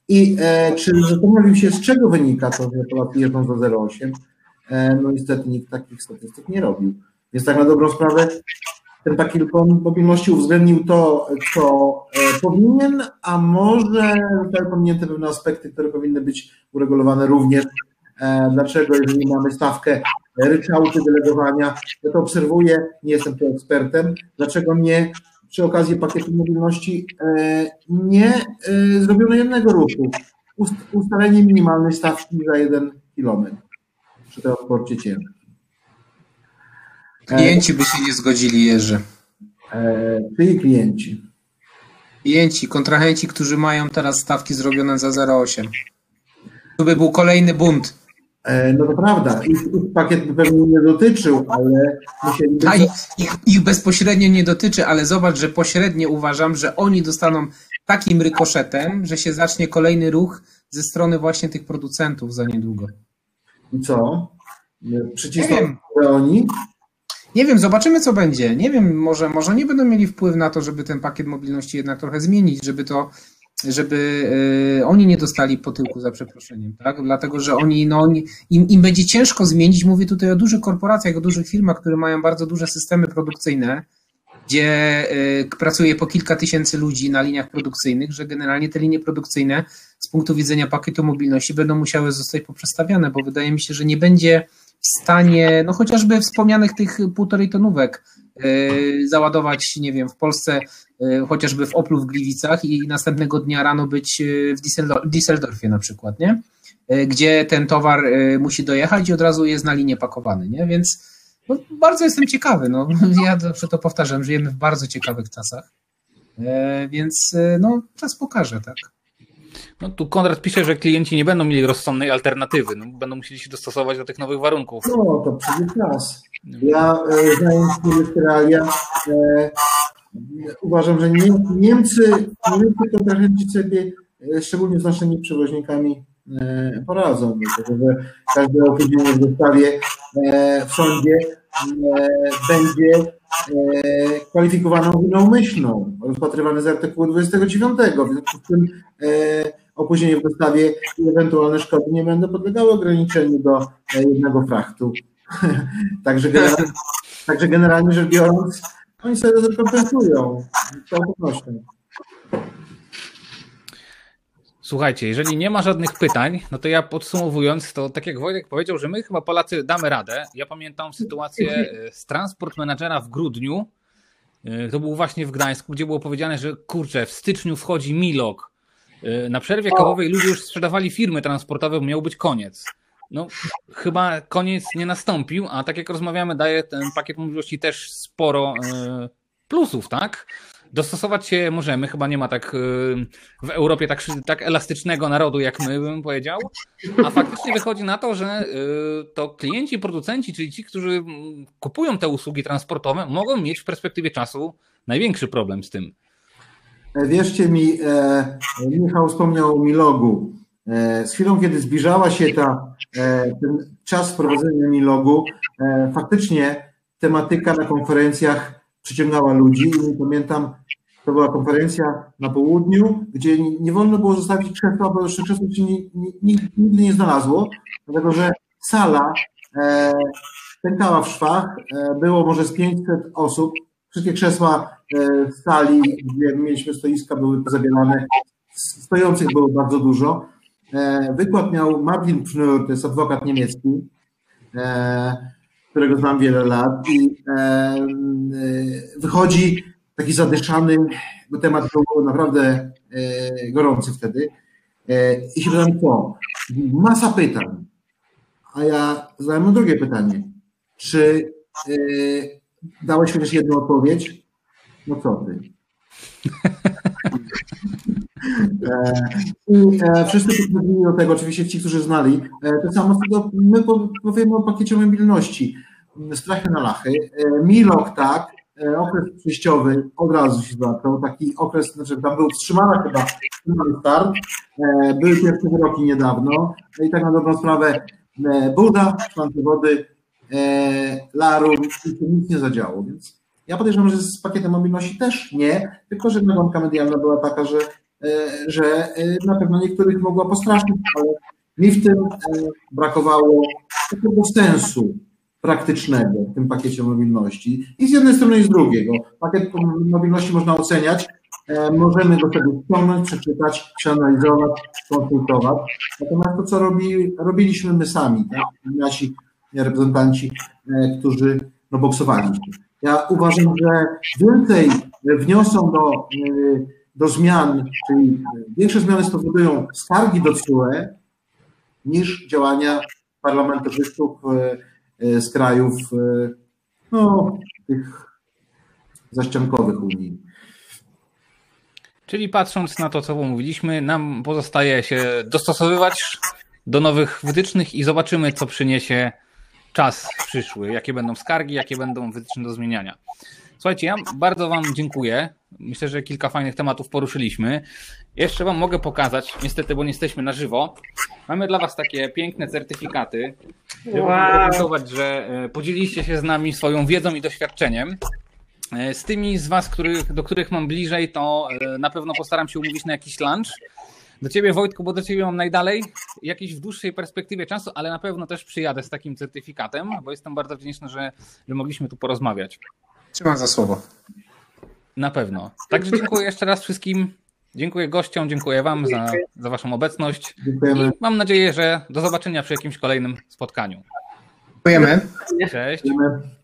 I czy zastanowił się, z czego wynika to, że Polacy jeżdżą za 0,8? E, no niestety nikt takich statystyk nie robił. Więc tak na dobrą sprawę ten pakiet mobilności uwzględnił to, co e, powinien, a może zostały pominięte pewne aspekty, które powinny być uregulowane również. E, dlaczego, jeżeli mamy stawkę ryczałty delegowania, ja to obserwuję, nie jestem tu ekspertem, dlaczego nie przy okazji pakietu mobilności nie zrobiono jednego ruchu, ustalenie minimalnej stawki za jeden kilometr przy transporcie ciężkim. Klienci by się nie zgodzili, Jerzy. E, czyli klienci? Klienci, kontrahenci, którzy mają teraz stawki zrobione za 0,8. To by był kolejny bunt. E, no to prawda, ich, ich pakiet pewnie nie dotyczył, ale musieliby... A ich, ich, ich, bezpośrednio nie dotyczy, ale zobacz, że pośrednio uważam, że oni dostaną takim rykoszetem, że się zacznie kolejny ruch ze strony właśnie tych producentów za niedługo. I co? Przycisną oni? Nie wiem, zobaczymy co będzie. Nie wiem, może, może nie będą mieli wpływ na to, żeby ten pakiet mobilności jednak trochę zmienić, żeby to, żeby y, oni nie dostali po tyłku za przeproszeniem, tak? Dlatego, że oni, no, oni, im, im będzie ciężko zmienić, mówię tutaj o dużych korporacjach, o dużych firmach, które mają bardzo duże systemy produkcyjne, gdzie y, pracuje po kilka tysięcy ludzi na liniach produkcyjnych, że generalnie te linie produkcyjne z punktu widzenia pakietu mobilności będą musiały zostać poprzestawiane, bo wydaje mi się, że nie będzie w stanie, no chociażby wspomnianych tych półtorej tonówek y, załadować, nie wiem, w Polsce, chociażby w Oplu w Gliwicach i następnego dnia rano być w Düsseldorfie na przykład, nie? Gdzie ten towar musi dojechać i od razu jest na linię pakowany, nie? Więc no, bardzo jestem ciekawy. No. Ja zawsze to powtarzam, żyjemy w bardzo ciekawych czasach. Więc no, czas pokaże, tak. No tu Konrad pisze, że klienci nie będą mieli rozsądnej alternatywy, no, będą musieli się dostosować do tych nowych warunków. No, to przyjdzie czas. Ja e, znając te realia, uważam, że nie, Niemcy, Niemcy kontrahenci sobie, szczególnie z naszymi przewoźnikami, e, poradzą, dlatego że każde opóźnienie w dostawie w sądzie e, będzie e, kwalifikowaną winą myślną, rozpatrywane z artykułu 29. W związku z tym opóźnienie w dostawie i ewentualne szkody nie będą podlegały ograniczeniu do jednego frachtu. także, generalnie, także generalnie rzecz biorąc, oni sobie z całą pewnością. Słuchajcie, jeżeli nie ma żadnych pytań, no to ja podsumowując, to tak jak Wojtek powiedział, że my chyba Polacy damy radę. Ja pamiętam sytuację e, z transport menadżera w grudniu. E, To był właśnie w Gdańsku, gdzie było powiedziane, że kurczę, w styczniu wchodzi Milok. E, Na przerwie kawowej ludzie już sprzedawali firmy transportowe, miał być koniec. No, chyba koniec nie nastąpił, a tak jak rozmawiamy, daje ten pakiet możliwości też sporo e, plusów, tak? Dostosować się możemy, chyba nie ma tak e, w Europie tak, tak elastycznego narodu, jak my bym powiedział, a faktycznie wychodzi na to, że e, to klienci, producenci, czyli ci, którzy kupują te usługi transportowe, mogą mieć w perspektywie czasu największy problem z tym. Wierzcie mi, Michał wspomniał o Milogu. E, z chwilą, kiedy zbliżała się ta, e, ten czas wprowadzenia Milogu, e, faktycznie tematyka na konferencjach przyciągała ludzi. Pamiętam, to była konferencja na południu, gdzie nie- nie wolno było zostawić krzesła, bo jeszcze krzesło się ni- ni- nigdy, nie znalazło, dlatego że sala e, pękała w szwach, e, było może z 500 osób, wszystkie krzesła e, w sali, gdzie mieliśmy stoiska, były zabielane, stojących było bardzo dużo. E, Wykład miał Martin Pfnur, to jest adwokat niemiecki, e, którego znam wiele lat i e, wychodzi taki zadyszany, bo temat był naprawdę gorący wtedy i się pytam co? Masa pytań, a ja zadałem mu drugie pytanie. Czy dałeś chociaż jedną odpowiedź? No co ty? E, e, wszyscy podchodzili do tego, oczywiście ci, którzy znali. E, to samo my po- powiemy o pakiecie mobilności. Strachy na lachy. E, Milok, tak, e, okres przejściowy od razu się zaczął. Taki okres, znaczy tam był wstrzymany chyba start. E, Były pierwsze wyroki niedawno. No I tak na dobrą sprawę Buda, szklanki wody, Larum nic nie zadziało, więc ja podejrzewam, że z pakietem mobilności też nie, tylko że nagonka medialna była taka, że, że e, na pewno niektórych mogła postraszyć, ale mi w tym e, brakowało takiego sensu praktycznego w tym pakiecie mobilności. I z jednej strony i z drugiej. Bo pakiet mobilności można oceniać, e, możemy go sobie ściągnąć, przeczytać, przeanalizować, konsultować. Natomiast to, co robi, robiliśmy my sami, tak? nasi reprezentanci, e, którzy no, boksowaliśmy. Ja uważam, że więcej wniosą do, e, do zmian, czyli większe zmiany spowodują skargi do CUE niż działania parlamentarzystów e, e, z krajów e, no, tych zaściankowych Unii. Czyli patrząc na to, co mówiliśmy, nam pozostaje się dostosowywać do nowych wytycznych i zobaczymy, co przyniesie czas przyszły, jakie będą skargi, jakie będą wytyczne do zmieniania. Słuchajcie, ja bardzo Wam dziękuję. Myślę, że kilka fajnych tematów poruszyliśmy. Jeszcze Wam mogę pokazać, niestety, bo nie jesteśmy na żywo. Mamy dla Was takie piękne certyfikaty. Wow. podziękować, że e, podzieliliście się z nami swoją wiedzą i doświadczeniem. E, Z tymi z Was, których, do których mam bliżej, to e, na pewno postaram się umówić na jakiś lunch. Do Ciebie, Wojtku, bo do Ciebie mam najdalej, jakiś w dłuższej perspektywie czasu, ale na pewno też przyjadę z takim certyfikatem, bo jestem bardzo wdzięczny, że, że mogliśmy tu porozmawiać. Trzymam za słowo. Na pewno. Także dziękuję jeszcze raz wszystkim. Dziękuję gościom, dziękuję Wam za, za Waszą obecność Dziękujemy. i mam nadzieję, że do zobaczenia przy jakimś kolejnym spotkaniu. Dziękujemy. Cześć. Dziękujemy.